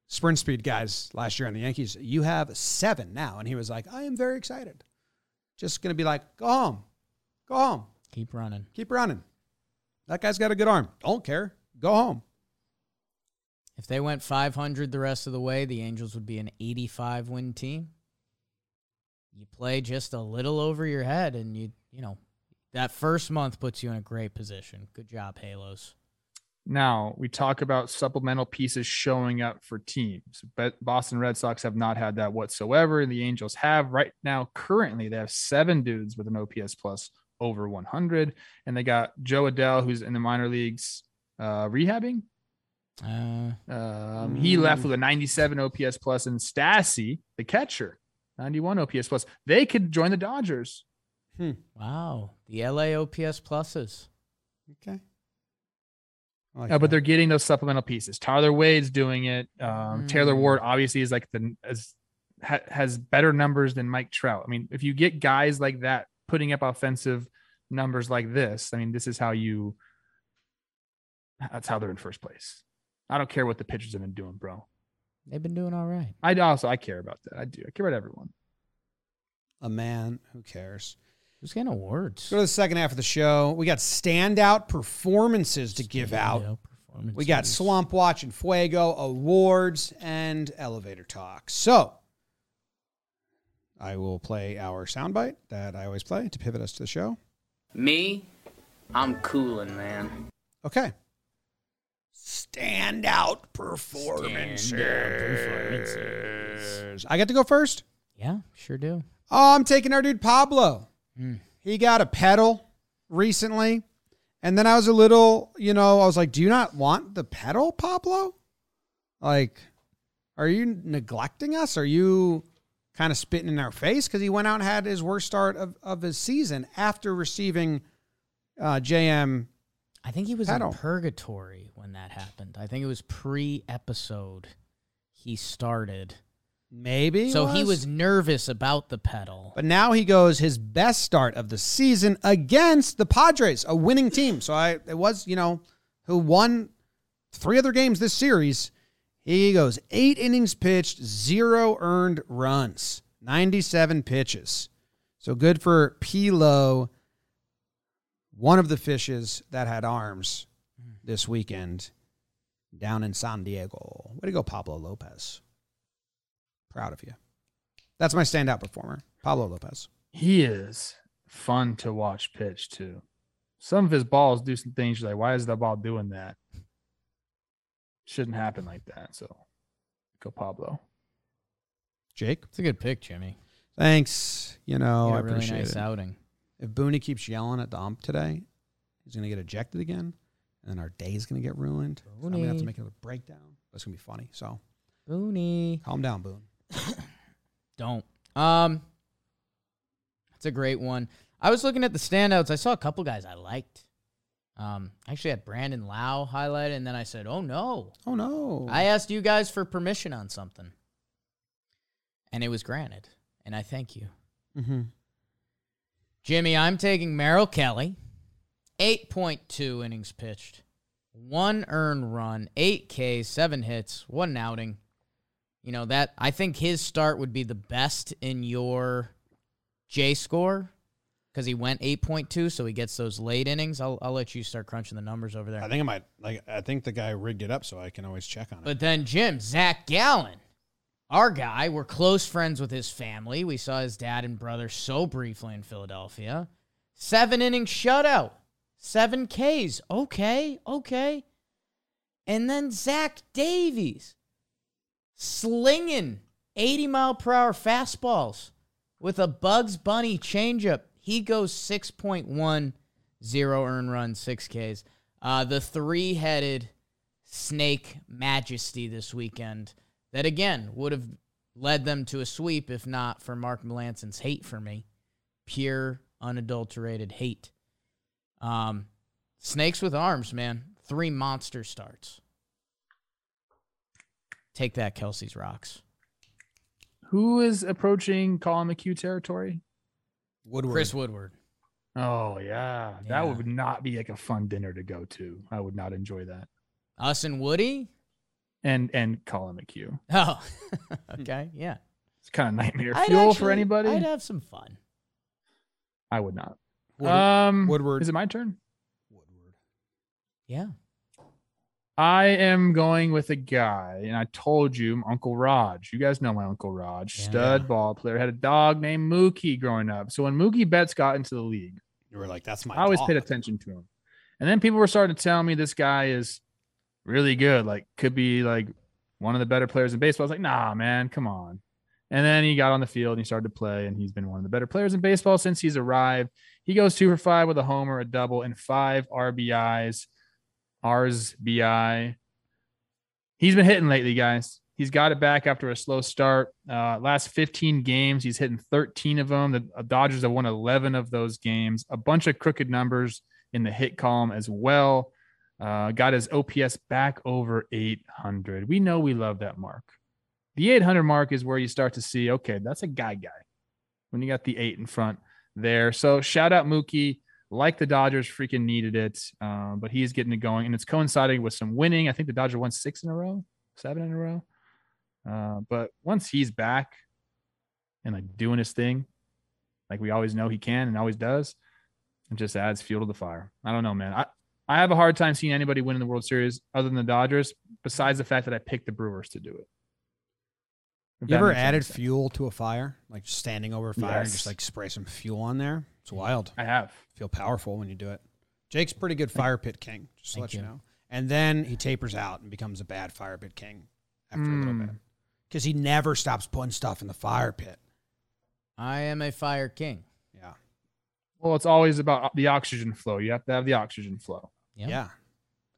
Speaker 1: sprint speed guys last year on the Yankees. You have seven now. And he was like, I am very excited. Just going to be like, go home. Go home.
Speaker 3: Keep running.
Speaker 1: Keep running. That guy's got a good arm. Don't care. Go home.
Speaker 3: If they went 500 the rest of the way, the Angels would be an 85 win team. You play just a little over your head, and you, you know, that first month puts you in a great position. Good job, Halos.
Speaker 2: Now we talk about supplemental pieces showing up for teams, but Boston Red Sox have not had that whatsoever. And the Angels have right now, currently, they have seven dudes with an OPS plus over 100. And they got Jo Adell, who's in the minor leagues uh, rehabbing. Uh, um, he left with a 97 OPS plus, and Stassi, the catcher, 91 OPS plus. They could join the Dodgers.
Speaker 3: Hmm. Wow, the LA OPS pluses.
Speaker 1: Okay.
Speaker 2: Like uh, but they're getting those supplemental pieces. Tyler Wade's doing it. Um, mm. Taylor Ward obviously is like the as ha, has better numbers than Mike Trout. I mean, if you get guys like that putting up offensive numbers like this, I mean, this is how you. That's how they're in first place. I don't care what the pitchers have been doing, bro.
Speaker 3: They've been doing all right.
Speaker 2: I also I care about that. I do. I care about everyone.
Speaker 1: A man who cares.
Speaker 3: Who's getting awards?
Speaker 1: Go to the second half of the show. We got standout performances to give out. We got Slump Watch En Fuego awards and elevator talk. So I will play our soundbite that I always play to pivot us to the show.
Speaker 4: Me, I'm cooling, man.
Speaker 1: Okay. Standout performances. Standout performances. I get to go first?
Speaker 3: Yeah, sure do.
Speaker 1: Oh, I'm taking our dude Pablo. Mm. He got a pedal recently. And then I was a little, you know, I was like, do you not want the pedal, Pablo? Like, are you neglecting us? Are you kind of spitting in our face? Because he went out and had his worst start of, of his season after receiving uh, JM.
Speaker 3: I think he was pedal. in purgatory when that happened. I think it was pre episode. he started.
Speaker 1: Maybe.
Speaker 3: so he was nervous about the pedal.
Speaker 1: But now he goes his best start of the season against the Padres, a winning team. So I it was, you know, who won three other games this series. He goes eight innings pitched, zero earned runs, 97 pitches. So good for Pilo, one of the fishes that had arms this weekend down in San Diego. Way to go, Pablo Lopez. Proud of you. That's my standout performer, Pablo Lopez.
Speaker 2: He is fun to watch pitch too. Some of his balls do some things you're like, why is that ball doing that? Shouldn't happen like that. So go Pablo.
Speaker 1: Jake,
Speaker 3: It's a good pick, Jimmy.
Speaker 1: thanks. You know,
Speaker 3: You
Speaker 1: I
Speaker 3: had a really
Speaker 1: appreciate
Speaker 3: nice
Speaker 1: it.
Speaker 3: outing.
Speaker 1: If Booney keeps yelling at the ump today, he's going to get ejected again, and then our day's going to get ruined. So I'm going to have to make another breakdown. That's going to be funny. So
Speaker 3: Booney.
Speaker 1: calm down, Boone.
Speaker 3: Don't. Um, it's a great one. I was looking at the standouts. I saw a couple guys I liked. Um, I actually had Brandon Lowe highlighted, and then I said, "Oh no!"
Speaker 1: Oh no!
Speaker 3: I asked you guys for permission on something, and it was granted, and I thank you,
Speaker 1: mm-hmm.
Speaker 3: Jimmy. I'm taking Merrill Kelly, eight point two innings pitched, one earned run, eight K, seven hits, one outing. You know that I think his start would be the best in your J score because he went 8.2, so he gets those late innings. I'll, I'll let you start crunching the numbers over there.
Speaker 1: I think I might like. I think the guy rigged it up so I can always check on it.
Speaker 3: But then Jim, Zach Gallen, our guy, we're close friends with his family. We saw his dad and brother so briefly in Philadelphia. Seven inning shutout, seven Ks. Okay, okay. And then Zach Davies slinging 80 mile per hour fastballs with a Bugs Bunny changeup. He goes 6.1, zero earned run, six Ks. Uh, the three headed snake majesty this weekend that again would have led them to a sweep if not for Mark Melancon's hate for me. Pure, unadulterated hate. Um, snakes with arms, man. Three monster starts. Take that, Kelsey's rocks.
Speaker 2: Who is approaching Collin McHugh territory?
Speaker 1: Woodward.
Speaker 3: Chris Woodward.
Speaker 2: Oh yeah.
Speaker 3: Yeah.
Speaker 2: That would not be like a fun dinner to go to. I would not enjoy that.
Speaker 3: Us and Woody?
Speaker 2: And and Collin McHugh.
Speaker 3: Oh, okay. Yeah.
Speaker 2: It's kind of nightmare
Speaker 3: I'd
Speaker 2: fuel for
Speaker 3: actually-
Speaker 2: anybody.
Speaker 3: I'd have some fun.
Speaker 2: I would not.
Speaker 1: Woodward.
Speaker 2: Um,
Speaker 1: Woodward.
Speaker 2: Is it my turn?
Speaker 1: Woodward.
Speaker 3: Yeah.
Speaker 2: I am going with a guy, and I told you, Uncle Raj. You guys know my Uncle Raj,
Speaker 3: Yeah.
Speaker 2: stud ball player. Had a dog named Mookie growing up. So when Mookie Betts got into the league,
Speaker 1: You were like, that's my.
Speaker 2: I always
Speaker 1: dog.
Speaker 2: paid attention to him. And then people were starting to tell me this guy is really good, like could be like one of the better players in baseball. I was like, nah, man, come on. And then he got on the field and he started to play, and he's been one of the better players in baseball since he's arrived. He goes two for five with a homer, a double, and five RBIs. R's BI. He's been hitting lately, guys. He's got it back after a slow start. Uh, last 15 games, he's hitting 13 of them. The uh, Dodgers have won 11 of those games. A bunch of crooked numbers in the hit column as well. Uh, got his OPS back over 800. We know we love that mark. The 800 mark is where you start to see, okay, that's a guy guy when you got the eight in front there. So shout out Mookie. Like the Dodgers freaking needed it, um, but he's getting it going, and it's coinciding with some winning. I think the Dodgers won six in a row, seven in a row. Uh, but once he's back and like doing his thing, like we always know he can and always does, it just adds fuel to the fire. I don't know, man. I, I have a hard time seeing anybody win in the World Series other than the Dodgers, besides the fact that I picked the Brewers to do it. If
Speaker 1: You ever added fuel to a fire, like standing over a fire and just like spray some fuel on there? It's wild.
Speaker 2: I have.
Speaker 1: Feel powerful when you do it. Jake's pretty good fire pit king, just to
Speaker 3: Thank
Speaker 1: let you
Speaker 3: you.
Speaker 1: know. And then he tapers out and becomes a bad fire pit king after a little
Speaker 2: Mm.
Speaker 1: bit because he never stops putting stuff in the fire pit.
Speaker 3: I am a fire king.
Speaker 1: Yeah,
Speaker 2: Well, it's always about the oxygen flow. You have to have the oxygen flow.
Speaker 3: Yep.
Speaker 1: yeah.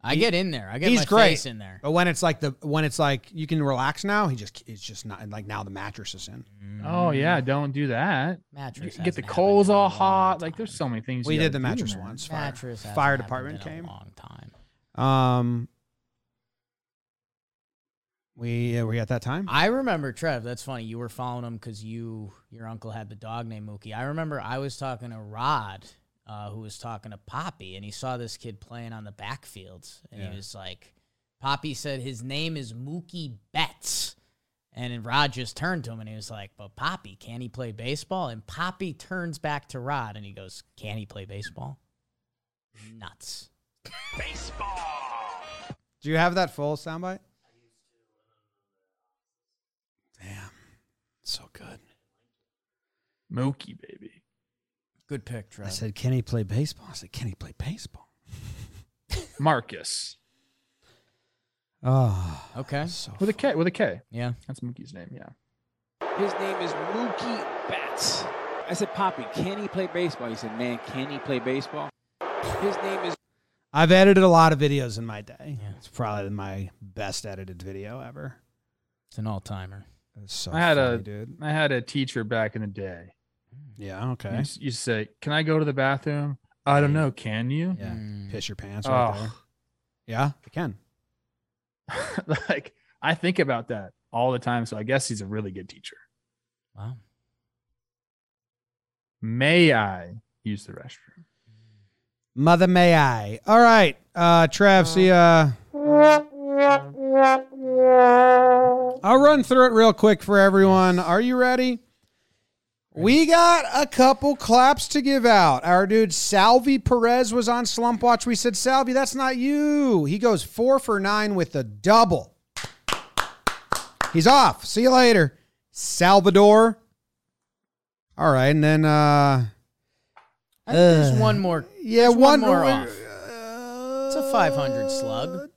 Speaker 3: I get in there. I get
Speaker 1: He's
Speaker 3: my
Speaker 1: great.
Speaker 3: face in there.
Speaker 1: But when it's like the when it's like you can relax now, he just it's just not like now the mattress is in.
Speaker 2: Oh yeah, don't do that.
Speaker 3: Mattress.
Speaker 2: You get the
Speaker 3: hasn't
Speaker 2: coals
Speaker 3: happened in a
Speaker 2: all
Speaker 3: long
Speaker 2: hot. Like there's so many things.
Speaker 1: We
Speaker 2: you
Speaker 1: did
Speaker 2: gotta
Speaker 1: the
Speaker 2: do,
Speaker 1: mattress
Speaker 2: man.
Speaker 1: once. Fire,
Speaker 3: Mattress. hasn't
Speaker 1: fire
Speaker 3: happened
Speaker 1: department
Speaker 3: in a
Speaker 1: came.
Speaker 3: long time.
Speaker 1: Um, We uh, were you at that time?
Speaker 3: I remember Trev. That's funny. You were following him because you your uncle had the dog named Mookie. I remember I was talking to Rod, uh, who was talking to Poppy, and he saw this kid playing on the backfields, and
Speaker 1: Yeah.
Speaker 3: he was like, Poppy said his name is Mookie Betts. And then Rod just turned to him and he was like, But Poppy, can he play baseball? And Poppy turns back to Rod and he goes, Can he play baseball? Nuts. Baseball.
Speaker 1: Do you have that full soundbite? Damn, so good.
Speaker 2: Mookie, baby.
Speaker 3: Good pick, Trev.
Speaker 1: I said, "Can he play baseball?" I said, "Can he play baseball?"
Speaker 2: Marcus.
Speaker 1: Oh,
Speaker 3: okay.
Speaker 1: so
Speaker 2: With a K. With a K.
Speaker 3: Yeah.
Speaker 2: That's Mookie's name, yeah.
Speaker 5: His name is Mookie Betts. I said, Poppy, can he play baseball? He said, Man, can he play baseball? His name is
Speaker 1: I've edited a lot of videos in my day.
Speaker 3: Yeah.
Speaker 1: It's probably my best edited video ever.
Speaker 3: It's an all timer.
Speaker 1: It's so
Speaker 2: I had
Speaker 1: funny,
Speaker 2: a-
Speaker 1: dude.
Speaker 2: I had a teacher back in the day.
Speaker 1: Yeah, okay.
Speaker 2: s- You say, Can I go to the bathroom? I don't know. Can you?
Speaker 1: Yeah,
Speaker 3: Mm.
Speaker 1: piss your pants right
Speaker 2: Oh.
Speaker 1: there. Yeah, I can.
Speaker 2: like, I think about that all the time. So I guess he's a really good teacher.
Speaker 3: Wow.
Speaker 2: May I use the restroom?
Speaker 1: Mother may I. All right, uh, Trev. See ya. I'll run through it real quick for everyone. Are you ready? We got a couple claps to give out. Our dude Salvy Perez was on Slump Watch. We said, Salvy, that's not you. He goes four for nine with a double. He's off. See you later. Salvador. All right. And then, uh,
Speaker 3: I think there's
Speaker 1: Uh,
Speaker 3: one more.
Speaker 1: yeah,
Speaker 3: there's
Speaker 1: one,
Speaker 3: more
Speaker 1: uh,
Speaker 3: off. It's a 500 slug.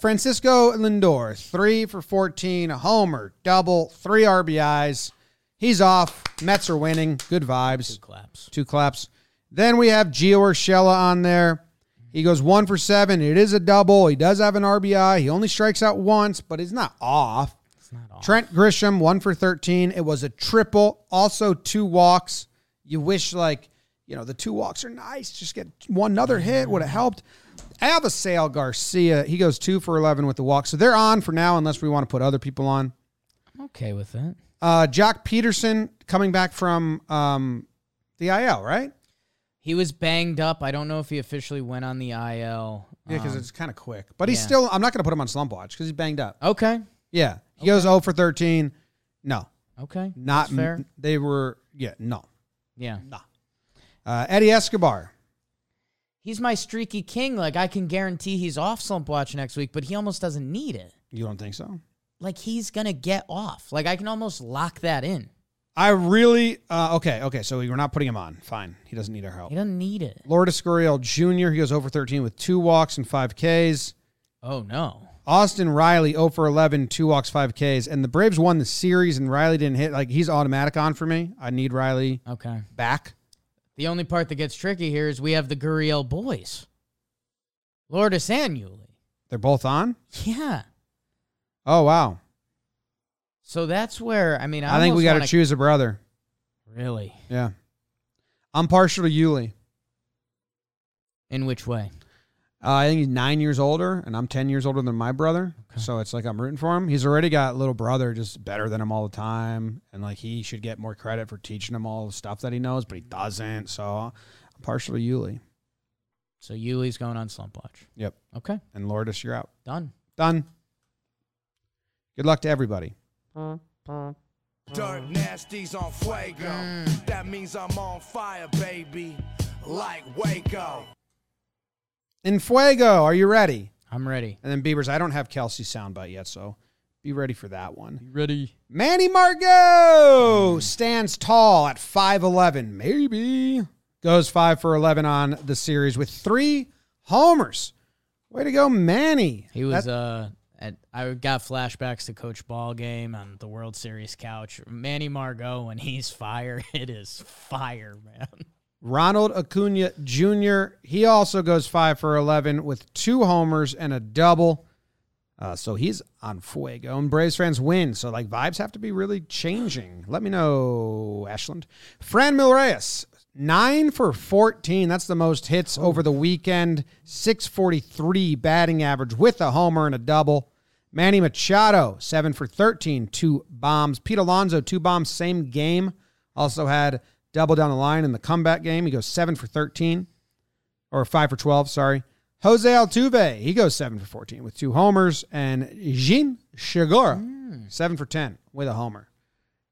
Speaker 1: Francisco Lindor, three for 14, a homer, double, three RBIs. He's off. Mets are winning. Good vibes.
Speaker 3: Two claps.
Speaker 1: Two claps. Then we have Gio Urshela on there. He goes one for seven. It is a double. He does have an RBI. He only strikes out once, but he's not off.
Speaker 3: It's not off.
Speaker 1: Trent Grisham, one for 13. It was a triple. Also, two walks. You wish, like, you know, the two walks are nice. Just get one another hit would have helped. Avisail Garcia, he goes two for 11 with the walk. So they're on for now, unless we want to put other people on.
Speaker 3: I'm okay with that.
Speaker 1: Uh, Joc Pederson coming back from um, the IL, right?
Speaker 3: He was banged up. I don't know if he officially went on the IL.
Speaker 1: Yeah, because
Speaker 3: Um,
Speaker 1: it's kind of quick. But he's
Speaker 3: yeah.
Speaker 1: still, I'm not going to put him on slump watch because he's banged up.
Speaker 3: okay.
Speaker 1: Yeah. He goes 0 for 13. No,
Speaker 3: Okay.
Speaker 1: not
Speaker 3: That's fair.
Speaker 1: They were, yeah, no.
Speaker 3: Yeah.
Speaker 1: Uh, Eddie Escobar.
Speaker 3: He's my streaky king. Like I can guarantee he's off slump watch next week, but he almost doesn't need it.
Speaker 1: You don't think so?
Speaker 3: Like he's gonna get off. Like I can almost lock that in.
Speaker 1: I really uh, okay. Okay, so we're not putting him on. Fine, he doesn't need our help.
Speaker 3: He doesn't need it.
Speaker 1: Lourdes Gurriel Jr. He goes over 13 with two walks and five Ks.
Speaker 3: Oh no.
Speaker 1: Austin Riley 0 for 11, two walks, five Ks. And the Braves won the series, and Riley didn't hit. Like he's automatic on for me. I need Riley
Speaker 3: Okay.
Speaker 1: back.
Speaker 3: The only part that gets tricky here is we have the Gurriel boys. Lourdes and Yuli.
Speaker 1: They're both on.
Speaker 3: Yeah.
Speaker 1: Oh wow!
Speaker 3: So that's where I mean I,
Speaker 1: I, think we
Speaker 3: got
Speaker 1: to choose a brother.
Speaker 3: Really?
Speaker 1: Yeah, I'm partial to Yuli.
Speaker 3: In which way?
Speaker 1: Uh, I think he's nine years older, and I'm ten years older than my brother. So it's like I'm rooting for him. He's already got little brother, just better than him all the time, and like he should get more credit for teaching him all the stuff that he knows, but he doesn't. So I'm partial to Yuli.
Speaker 3: So Yuli's going on slump watch.
Speaker 1: Yep.
Speaker 3: Okay.
Speaker 1: And Lourdes, you're out.
Speaker 3: Done.
Speaker 1: Done. Good luck to everybody.
Speaker 6: Dirt nasty's on fuego. That means I'm on fire, baby. Like Waco.
Speaker 1: En Fuego, are you ready?
Speaker 3: I'm ready.
Speaker 1: And then Beavers, I don't have Kelsey's soundbite yet, so be ready for that one.
Speaker 3: Ready.
Speaker 1: Manny Margot stands tall at 5'11. Maybe. Goes 5 for 11 on the series with three homers. Way to go, Manny.
Speaker 3: He was
Speaker 1: That-
Speaker 3: uh I got flashbacks to Coach Ball game on the World Series couch. Manny Margot when he's fire, it is fire, man.
Speaker 1: Ronald Acuna Jr. He also goes 5 for 11 with two homers and a double. Uh, so he's on fuego. And Braves fans win. So, like, vibes have to be really changing. Let me know, Ashland. Franmil Reyes, 9 for 14. That's the most hits over the weekend. 643 batting average with a homer and a double. Manny Machado, seven for 13, two bombs. Pete Alonso, two bombs, same game. Also had double down the line in the comeback game. He goes seven for 13, or five for 12, sorry. Jose Altuve, he goes seven for 14 with two homers. And Jean Segura, hmm. seven for 10 with a homer.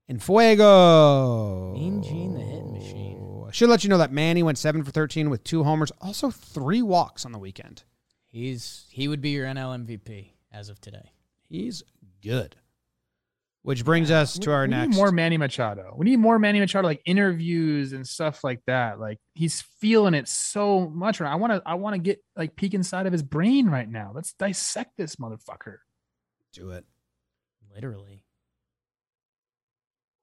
Speaker 1: And Fuego.
Speaker 3: Mean Gene, the hit machine.
Speaker 1: I should let you know that Manny went seven for 13 with two homers, also three walks on the weekend.
Speaker 3: He's he would be your NL MVP as of today.
Speaker 1: He's good. Which brings us to our
Speaker 2: we
Speaker 1: next.
Speaker 2: Need more Manny Machado. We need more Manny Machado, like interviews and stuff like that. Like he's feeling it so much. I want to. I want to get like peek inside of his brain right now. Let's dissect this motherfucker.
Speaker 1: Do it.
Speaker 3: Literally.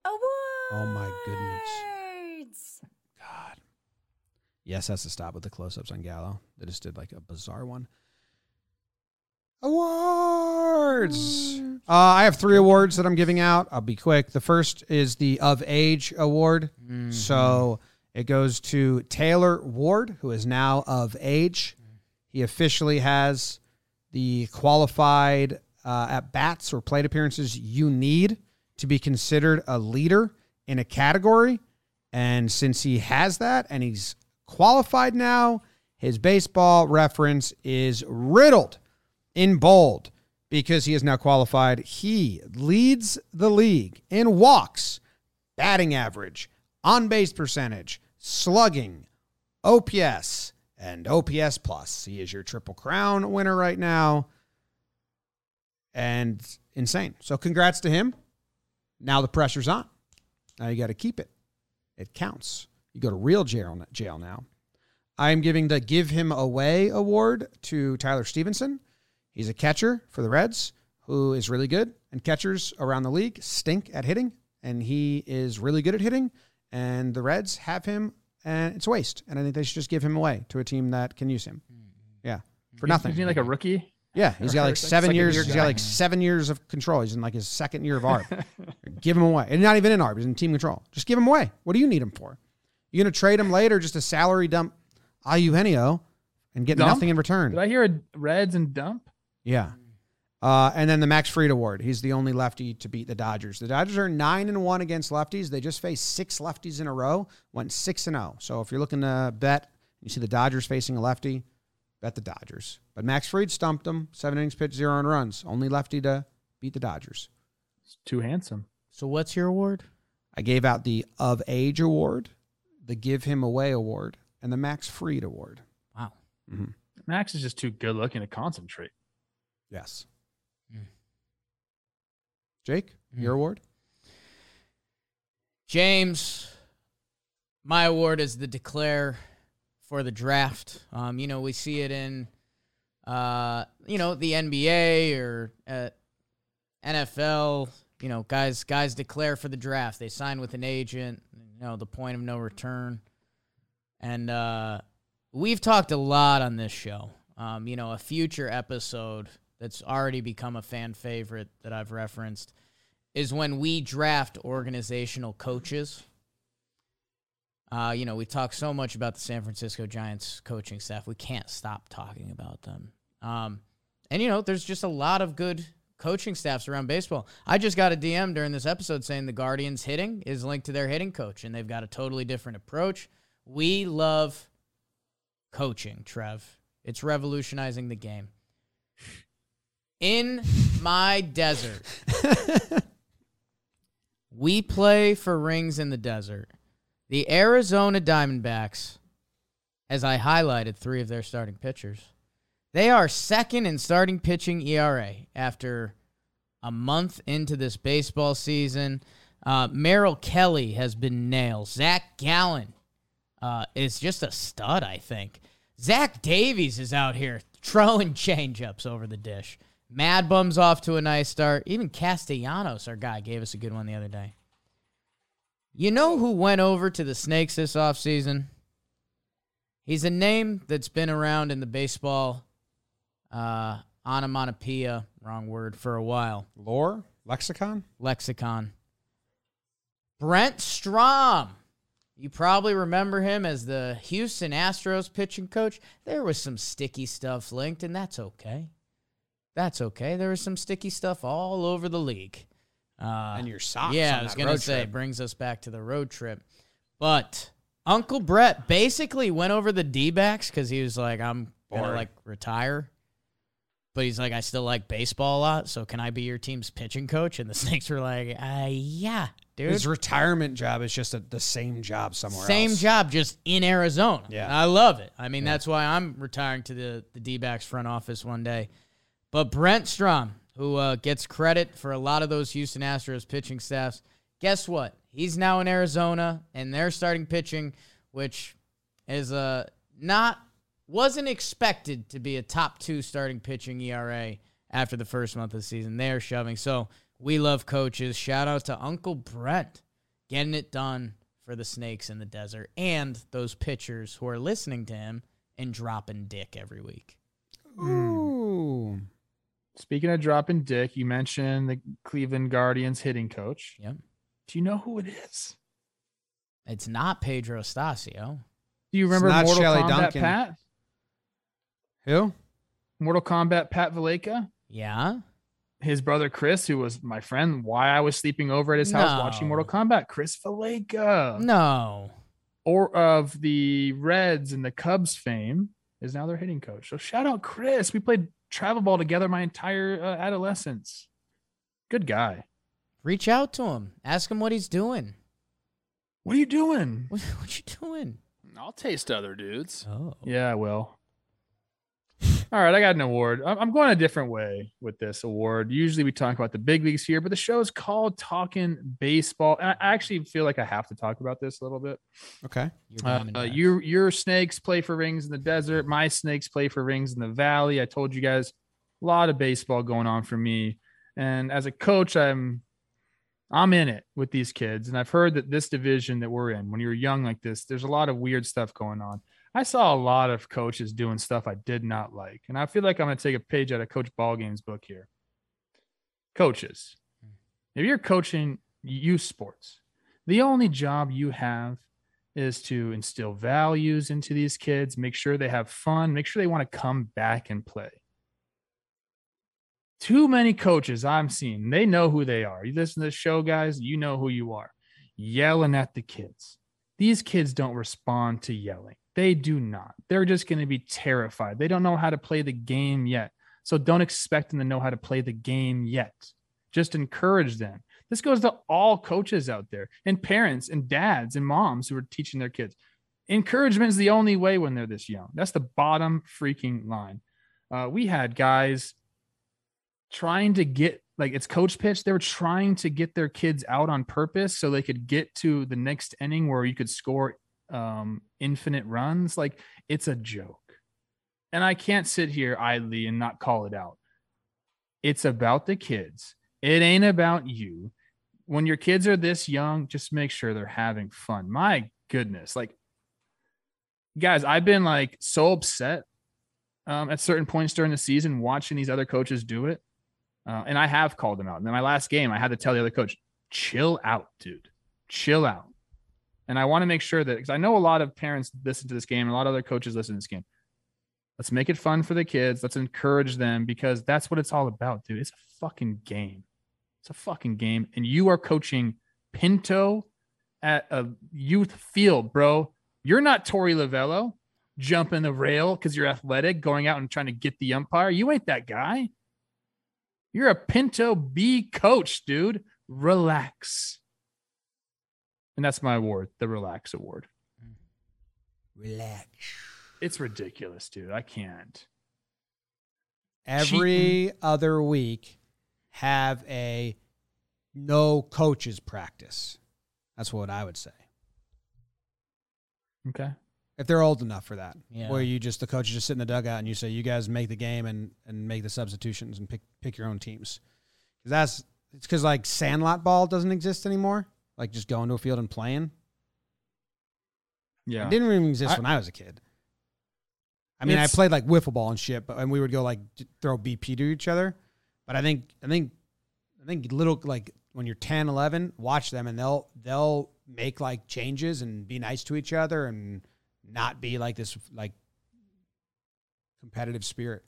Speaker 3: Awards.
Speaker 1: Oh my goodness. God. Yes, has to stop with the close-ups on Gallo. They just did like a bizarre one. Awards. Uh, I have three awards that I'm giving out. I'll be quick. The first is the Of Age Award. So it goes to Taylor Ward, who is now of age. He officially has the qualified uh, at bats or plate appearances you need to be considered a leader in a category. And since he has that and he's qualified now, his baseball reference is riddled in bold because he is now qualified. He leads the league in walks, batting average, on base percentage, slugging, OPS, and OPS plus. He is your triple crown winner right now. And insane. So congrats to him. Now the pressure's on. Now you got to keep it. It counts. You go to real jail jail now. I am giving the Give Him Away award to Tyler Stephenson. He's a catcher for the Reds who is really good, and catchers around the league stink at hitting, and he is really good at hitting. And the Reds have him, and it's a waste. And I think they should just give him away to a team that can use him. Yeah, for nothing.
Speaker 2: Isn't he like a rookie?
Speaker 1: Yeah, he's got like seven years.
Speaker 2: year
Speaker 1: He's got like seven years of control. He's in like his second year of ARB. give him away, and not even in ARB. He's in team control. Just give him away. What do you need him for? You gonna trade him later just a salary dump, Eugenio, and get
Speaker 2: Dump?
Speaker 1: nothing in return?
Speaker 2: Did I hear a Reds and dump?
Speaker 1: Yeah. Uh, and then the Max Fried Award. He's the only lefty to beat the Dodgers. The Dodgers are nine and one against lefties. They just faced six lefties in a row. Went six and zero. So if you're looking to bet, you see the Dodgers facing a lefty, bet the Dodgers. But Max Fried stumped them. Seven innings pitched, zero earned runs. Only lefty to beat the Dodgers.
Speaker 2: It's too handsome.
Speaker 3: So what's your award?
Speaker 1: I gave out the Of Age Award, the Give Him Away Award, and the Max Fried Award.
Speaker 3: Wow.
Speaker 2: Max is just too good looking to concentrate.
Speaker 1: Yes.
Speaker 3: Mm.
Speaker 1: Jake, your award?
Speaker 3: James, my award is the declare for the draft. Um, you know, we see it in, uh, you know, the NBA or uh, NFL. You know, guys, guys declare for the draft. They sign with an agent. You know, the point of no return. And uh, we've talked a lot on this show. Um, you know, a future episode that's already become a fan favorite that I've referenced is when we draft organizational coaches. Uh, you know, we talk so much about the San Francisco Giants coaching staff. We can't stop talking about them. Um, and, you know, there's just a lot of good coaching staffs around baseball. I just got a DM during this episode saying the Guardians hitting is linked to their hitting coach, and they've got a totally different approach. We love coaching, Trev. It's revolutionizing the game. In my desert, we play for rings in the desert. The Arizona Diamondbacks, as I highlighted three of their starting pitchers, they are second in starting pitching ERA after a month into this baseball season. Uh, Merrill Kelly has been nailed. Zach Gallen uh, is just a stud, I think. Zach Davies is out here throwing changeups over the dish. Mad Bum's off to a nice start. Even Castellanos, our guy, gave us a good one the other day. You know who went over to the Snakes this offseason? He's a name that's been around in the baseball uh, onomatopoeia, wrong word, for a while.
Speaker 1: Lore? Lexicon?
Speaker 3: Lexicon. Brent Strom. You probably remember him as the Houston Astros pitching coach. There was some sticky stuff linked, and that's okay. That's okay. There was some sticky stuff all over the league.
Speaker 1: Uh, and your socks.
Speaker 3: Yeah, I was gonna say trip. brings us back to the road trip. But Uncle Brett basically went over the D backs because he was like, I'm gonna like retire. But he's like, I still like baseball a lot, so can I be your team's pitching coach? And the Snakes were like, uh, yeah, dude.
Speaker 1: His retirement job is just a, the same job somewhere
Speaker 3: same
Speaker 1: else.
Speaker 3: job, just in Arizona.
Speaker 1: Yeah.
Speaker 3: I love it. I mean, yeah. that's why I'm retiring to the, the D backs front office one day. But Brent Strom, who uh, gets credit for a lot of those Houston Astros pitching staffs. Guess what? He's now in Arizona, and they're starting pitching, which is uh, not wasn't expected to be a top two starting pitching ERA after the first month of the season. They're shoving. So we love coaches. Shout out to Uncle Brent getting it done for the Snakes in the desert and those pitchers who are listening to him and dropping dick every week.
Speaker 1: Ooh.
Speaker 2: Speaking of dropping dick, you mentioned the Cleveland Guardians hitting coach.
Speaker 3: Yep.
Speaker 2: Do you know who it is?
Speaker 3: It's not Pedro Stasio.
Speaker 2: Do you remember Mortal Shelley Kombat Duncan. Pat?
Speaker 1: Who?
Speaker 2: Mortal Kombat Pat Valaika?
Speaker 3: Yeah.
Speaker 2: His brother Chris, who was my friend, why I was sleeping over at his house no. watching Mortal Kombat. Chris Valaika.
Speaker 3: No.
Speaker 2: Or of the Reds and the Cubs fame is now their hitting coach. So shout out Chris. We played travel ball together my entire uh, adolescence. Good guy.
Speaker 3: Reach out to him. Ask him what he's doing.
Speaker 2: What are you doing?
Speaker 3: What, what you doing?
Speaker 2: I'll taste other dudes.
Speaker 3: Oh.
Speaker 2: Yeah, I will. All right, I got an award. I'm going a different way with this award. Usually we talk about the big leagues here, but the show is called Talking Baseball. And I actually feel like I have to talk about this a little bit.
Speaker 1: Okay.
Speaker 2: Uh, uh, your your snakes play for rings in the desert. My snakes play for rings in the valley. I told you guys a lot of baseball going on for me. And as a coach, I'm I'm in it with these kids. And I've heard that this division that we're in, when you're young like this, there's a lot of weird stuff going on. I saw a lot of coaches doing stuff I did not like. And I feel like I'm going to take a page out of Coach Ballgame's book here. Coaches, if you're coaching youth sports, the only job you have is to instill values into these kids, make sure they have fun, make sure they want to come back and play. Too many coaches I'm seeing, they know who they are. You listen to the show, guys, you know who you are. Yelling at the kids. These kids don't respond to yelling. They do not. They're just going to be terrified. They don't know how to play the game yet. So don't expect them to know how to play the game yet. Just encourage them. This goes to all coaches out there and parents and dads and moms who are teaching their kids. Encouragement is the only way when they're this young. That's the bottom freaking line. Uh, we had guys trying to get like it's coach pitch. They were trying to get their kids out on purpose so they could get to the next inning where you could score um, infinite runs. Like it's a joke. And I can't sit here idly and not call it out. It's about the kids. It ain't about you. When your kids are this young, just make sure they're having fun. My goodness. Like, guys, I've been like so upset um, at certain points during the season watching these other coaches do it. Uh, and I have called them out. And in my last game, I had to tell the other coach, chill out, dude. Chill out. And I want to make sure that because I know a lot of parents listen to this game, a lot of other coaches listen to this game. Let's make it fun for the kids. Let's encourage them because that's what it's all about, dude. It's a fucking game. It's a fucking game. And you are coaching Pinto at a youth field, bro. You're not Torey Lovullo jumping the rail because you're athletic, going out and trying to get the umpire. You ain't that guy. You're a Pinto B coach, dude. Relax. And that's my award, the Relax Award.
Speaker 1: Relax.
Speaker 2: It's ridiculous, dude. I can't.
Speaker 1: Every Cheating. other week, have a no coaches practice. That's what I would say.
Speaker 2: Okay.
Speaker 1: If they're old enough for that,
Speaker 3: yeah.
Speaker 1: where you just the coaches just sit in the dugout and you say you guys make the game and and make the substitutions and pick pick your own teams. Because that's it's because like Sandlot ball doesn't exist anymore like just going to a field and playing.
Speaker 2: Yeah,
Speaker 1: it didn't even exist I, when I was a kid. I mean, I played like wiffle ball and shit, but and we would go like throw BP to each other. But I think I think I think little like when you're 10, 11, watch them and they'll they'll make like changes and be nice to each other and not be like this like competitive spirit.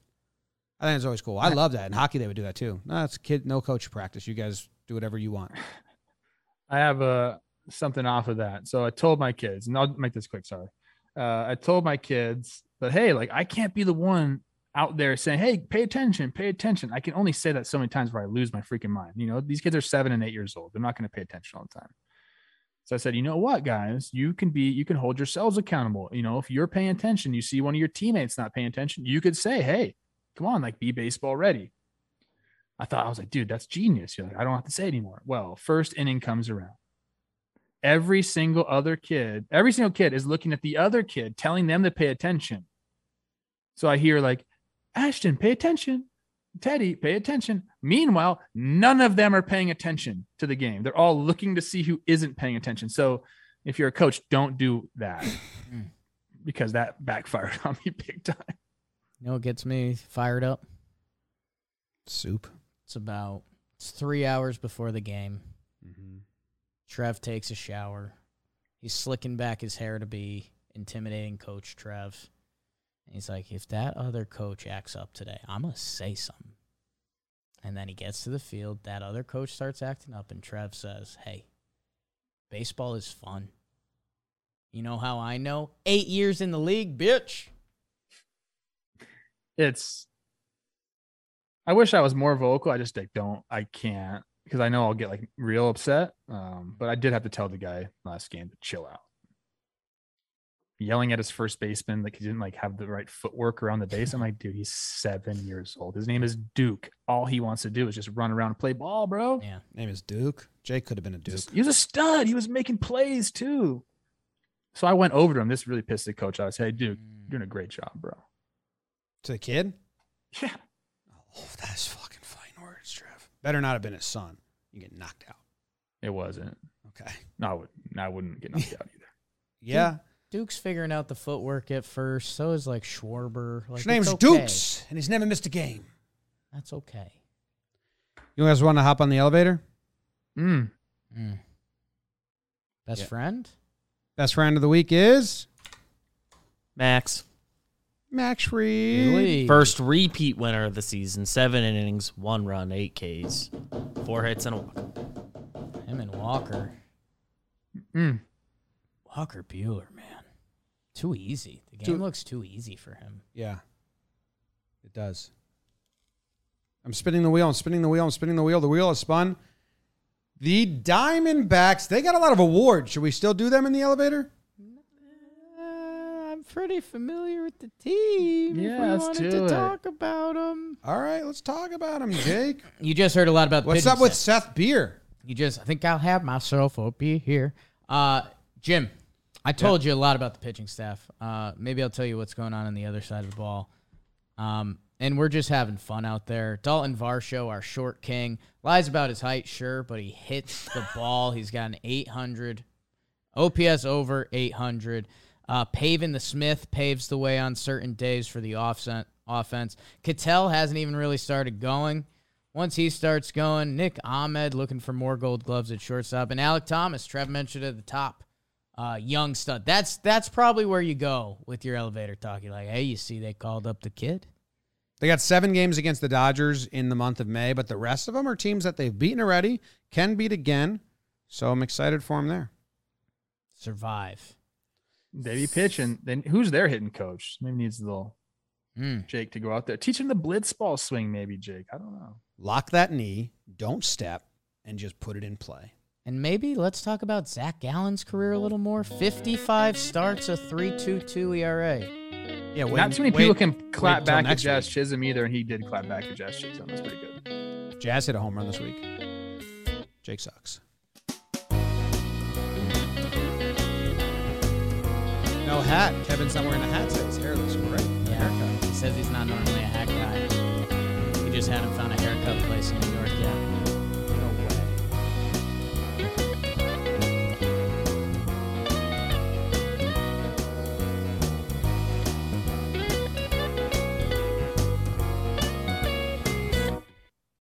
Speaker 1: I think it's always cool. I love that. In hockey, they would do that too. No, it's kid, no coach practice. You guys do whatever you want.
Speaker 2: I have a something off of that. So I told my kids, and I'll make this quick. Sorry. Uh, I told my kids, but hey, like I can't be the one out there saying, "Hey, pay attention, pay attention." I can only say that so many times where I lose my freaking mind. You know, these kids are seven and eight years old. They're not going to pay attention all the time. So I said, you know what, guys, you can be, you can hold yourselves accountable. You know, if you're paying attention, you see one of your teammates not paying attention, you could say, "Hey, come on, like be baseball ready." I thought I was like, dude, that's genius. You're like, I don't have to say anymore. Well, first inning comes around. Every single other kid, every single kid is looking at the other kid, telling them to pay attention. So I hear like, Ashton, pay attention. Teddy, pay attention. Meanwhile, none of them are paying attention to the game. They're all looking to see who isn't paying attention. So if you're a coach, don't do that hmm. because that backfired on me big time.
Speaker 3: You know what gets me fired up?
Speaker 1: Soup.
Speaker 3: It's about it's three hours before the game.
Speaker 1: Mm-hmm.
Speaker 3: Trev takes a shower. He's slicking back his hair to be intimidating Coach Trev. And he's like, if that other coach acts up today, I'm going to say something. And then he gets to the field. That other coach starts acting up, and Trev says, Hey, baseball is fun. You know how I know? Eight years in the league, bitch.
Speaker 2: It's I wish I was more vocal. I just like don't I can't because I know I'll get like real upset. Um, but I did have to tell the guy last game to chill out. Yelling at his first baseman, like he didn't like have the right footwork around the base. I'm like, dude, he's seven years old. His name is Duke. All he wants to do is just run around and play ball, bro.
Speaker 3: Yeah.
Speaker 1: Name is Duke. Jake could have been a Duke.
Speaker 2: He was a stud. He was making plays too. So I went over to him. This really pissed the coach. I was, hey, Duke, you're doing a great job, bro.
Speaker 1: To the kid?
Speaker 2: Yeah.
Speaker 1: Oh, that's fucking fine words, Trev. Better not have been his son. You get knocked out.
Speaker 2: It wasn't.
Speaker 1: Okay.
Speaker 2: No, I, would, I wouldn't get knocked out either.
Speaker 1: Yeah.
Speaker 3: Duke's figuring out the footwork at first. So is like Schwarber. Like,
Speaker 1: His name's
Speaker 3: it's okay.
Speaker 1: Dukes, and he's never missed a game.
Speaker 3: That's okay.
Speaker 1: You guys want to hop on the elevator?
Speaker 2: Mm.
Speaker 3: Mm. Best
Speaker 1: Yeah.
Speaker 3: friend?
Speaker 1: Best friend of the week is
Speaker 7: Max,
Speaker 1: Max Fried.
Speaker 3: Really?
Speaker 7: first repeat winner of the season. Seven innings, one run, eight Ks, four hits and a walk.
Speaker 3: Him and Walker.
Speaker 2: Mm.
Speaker 3: Walker Buehler, man. Too easy. The
Speaker 1: Too-
Speaker 3: game looks too easy for him.
Speaker 1: Yeah, it does. I'm spinning the wheel. I'm spinning the wheel. I'm spinning the wheel. The wheel has spun. The Diamondbacks, they got a lot of awards. Should we still do them in the elevator?
Speaker 3: I'm pretty familiar with the team.
Speaker 2: Yeah,
Speaker 3: if we
Speaker 2: let's
Speaker 3: wanted
Speaker 2: do
Speaker 3: to
Speaker 2: it.
Speaker 3: talk about them.
Speaker 1: All right, let's talk about them, Jake.
Speaker 3: You just heard a lot about the
Speaker 1: What's
Speaker 3: pitching
Speaker 1: up with
Speaker 3: staff.
Speaker 1: Seth Beer?
Speaker 3: You just, I think I'll have myself a beer here. Uh, Jim, I told you a lot about the pitching staff. Uh, maybe I'll tell you what's going on on the other side of the ball. Um, and we're just having fun out there. Dalton Varsho, our short king, lies about his height, sure, but he hits the ball. He's got an 800 OPS over 800. Uh, Paving the Smith paves the way on certain days for the offset, offense. Ketel hasn't even really started going. Once he starts going, Nick Ahmed looking for more gold gloves at shortstop. And Alek Thomas, Trev mentioned at the top, uh, young stud. That's that's probably where you go with your elevator talk. You're like, hey, you see they called up the kid?
Speaker 1: They got seven games against the Dodgers in the month of May, but the rest of them are teams that they've beaten already, can beat again. So I'm excited for them there.
Speaker 3: Survive.
Speaker 2: They be pitching. Then who's their hitting coach? Maybe needs a little
Speaker 3: Mm.
Speaker 2: Jake to go out there. Teach him the blitz ball swing, maybe, Jake. I don't know.
Speaker 1: Lock that knee, don't step, and just put it in play.
Speaker 3: And maybe let's talk about Zach Gallen's career a little more. 55 starts, a 3.22 ERA.
Speaker 1: Yeah, wait,
Speaker 2: Not too many
Speaker 1: wait-
Speaker 2: people can clap
Speaker 1: till
Speaker 2: back at
Speaker 1: next
Speaker 2: Jazz
Speaker 1: week.
Speaker 2: Chisholm either, and he did clap back at Jazz Chisholm. That's pretty good.
Speaker 1: Jazz hit a home run this week. Jake sucks. No hat. Kevin's not wearing a hat today. His hair looks great.
Speaker 3: Yeah. Haircut. He says he's not normally a hat guy. He just hadn't found a haircut place in New York yet.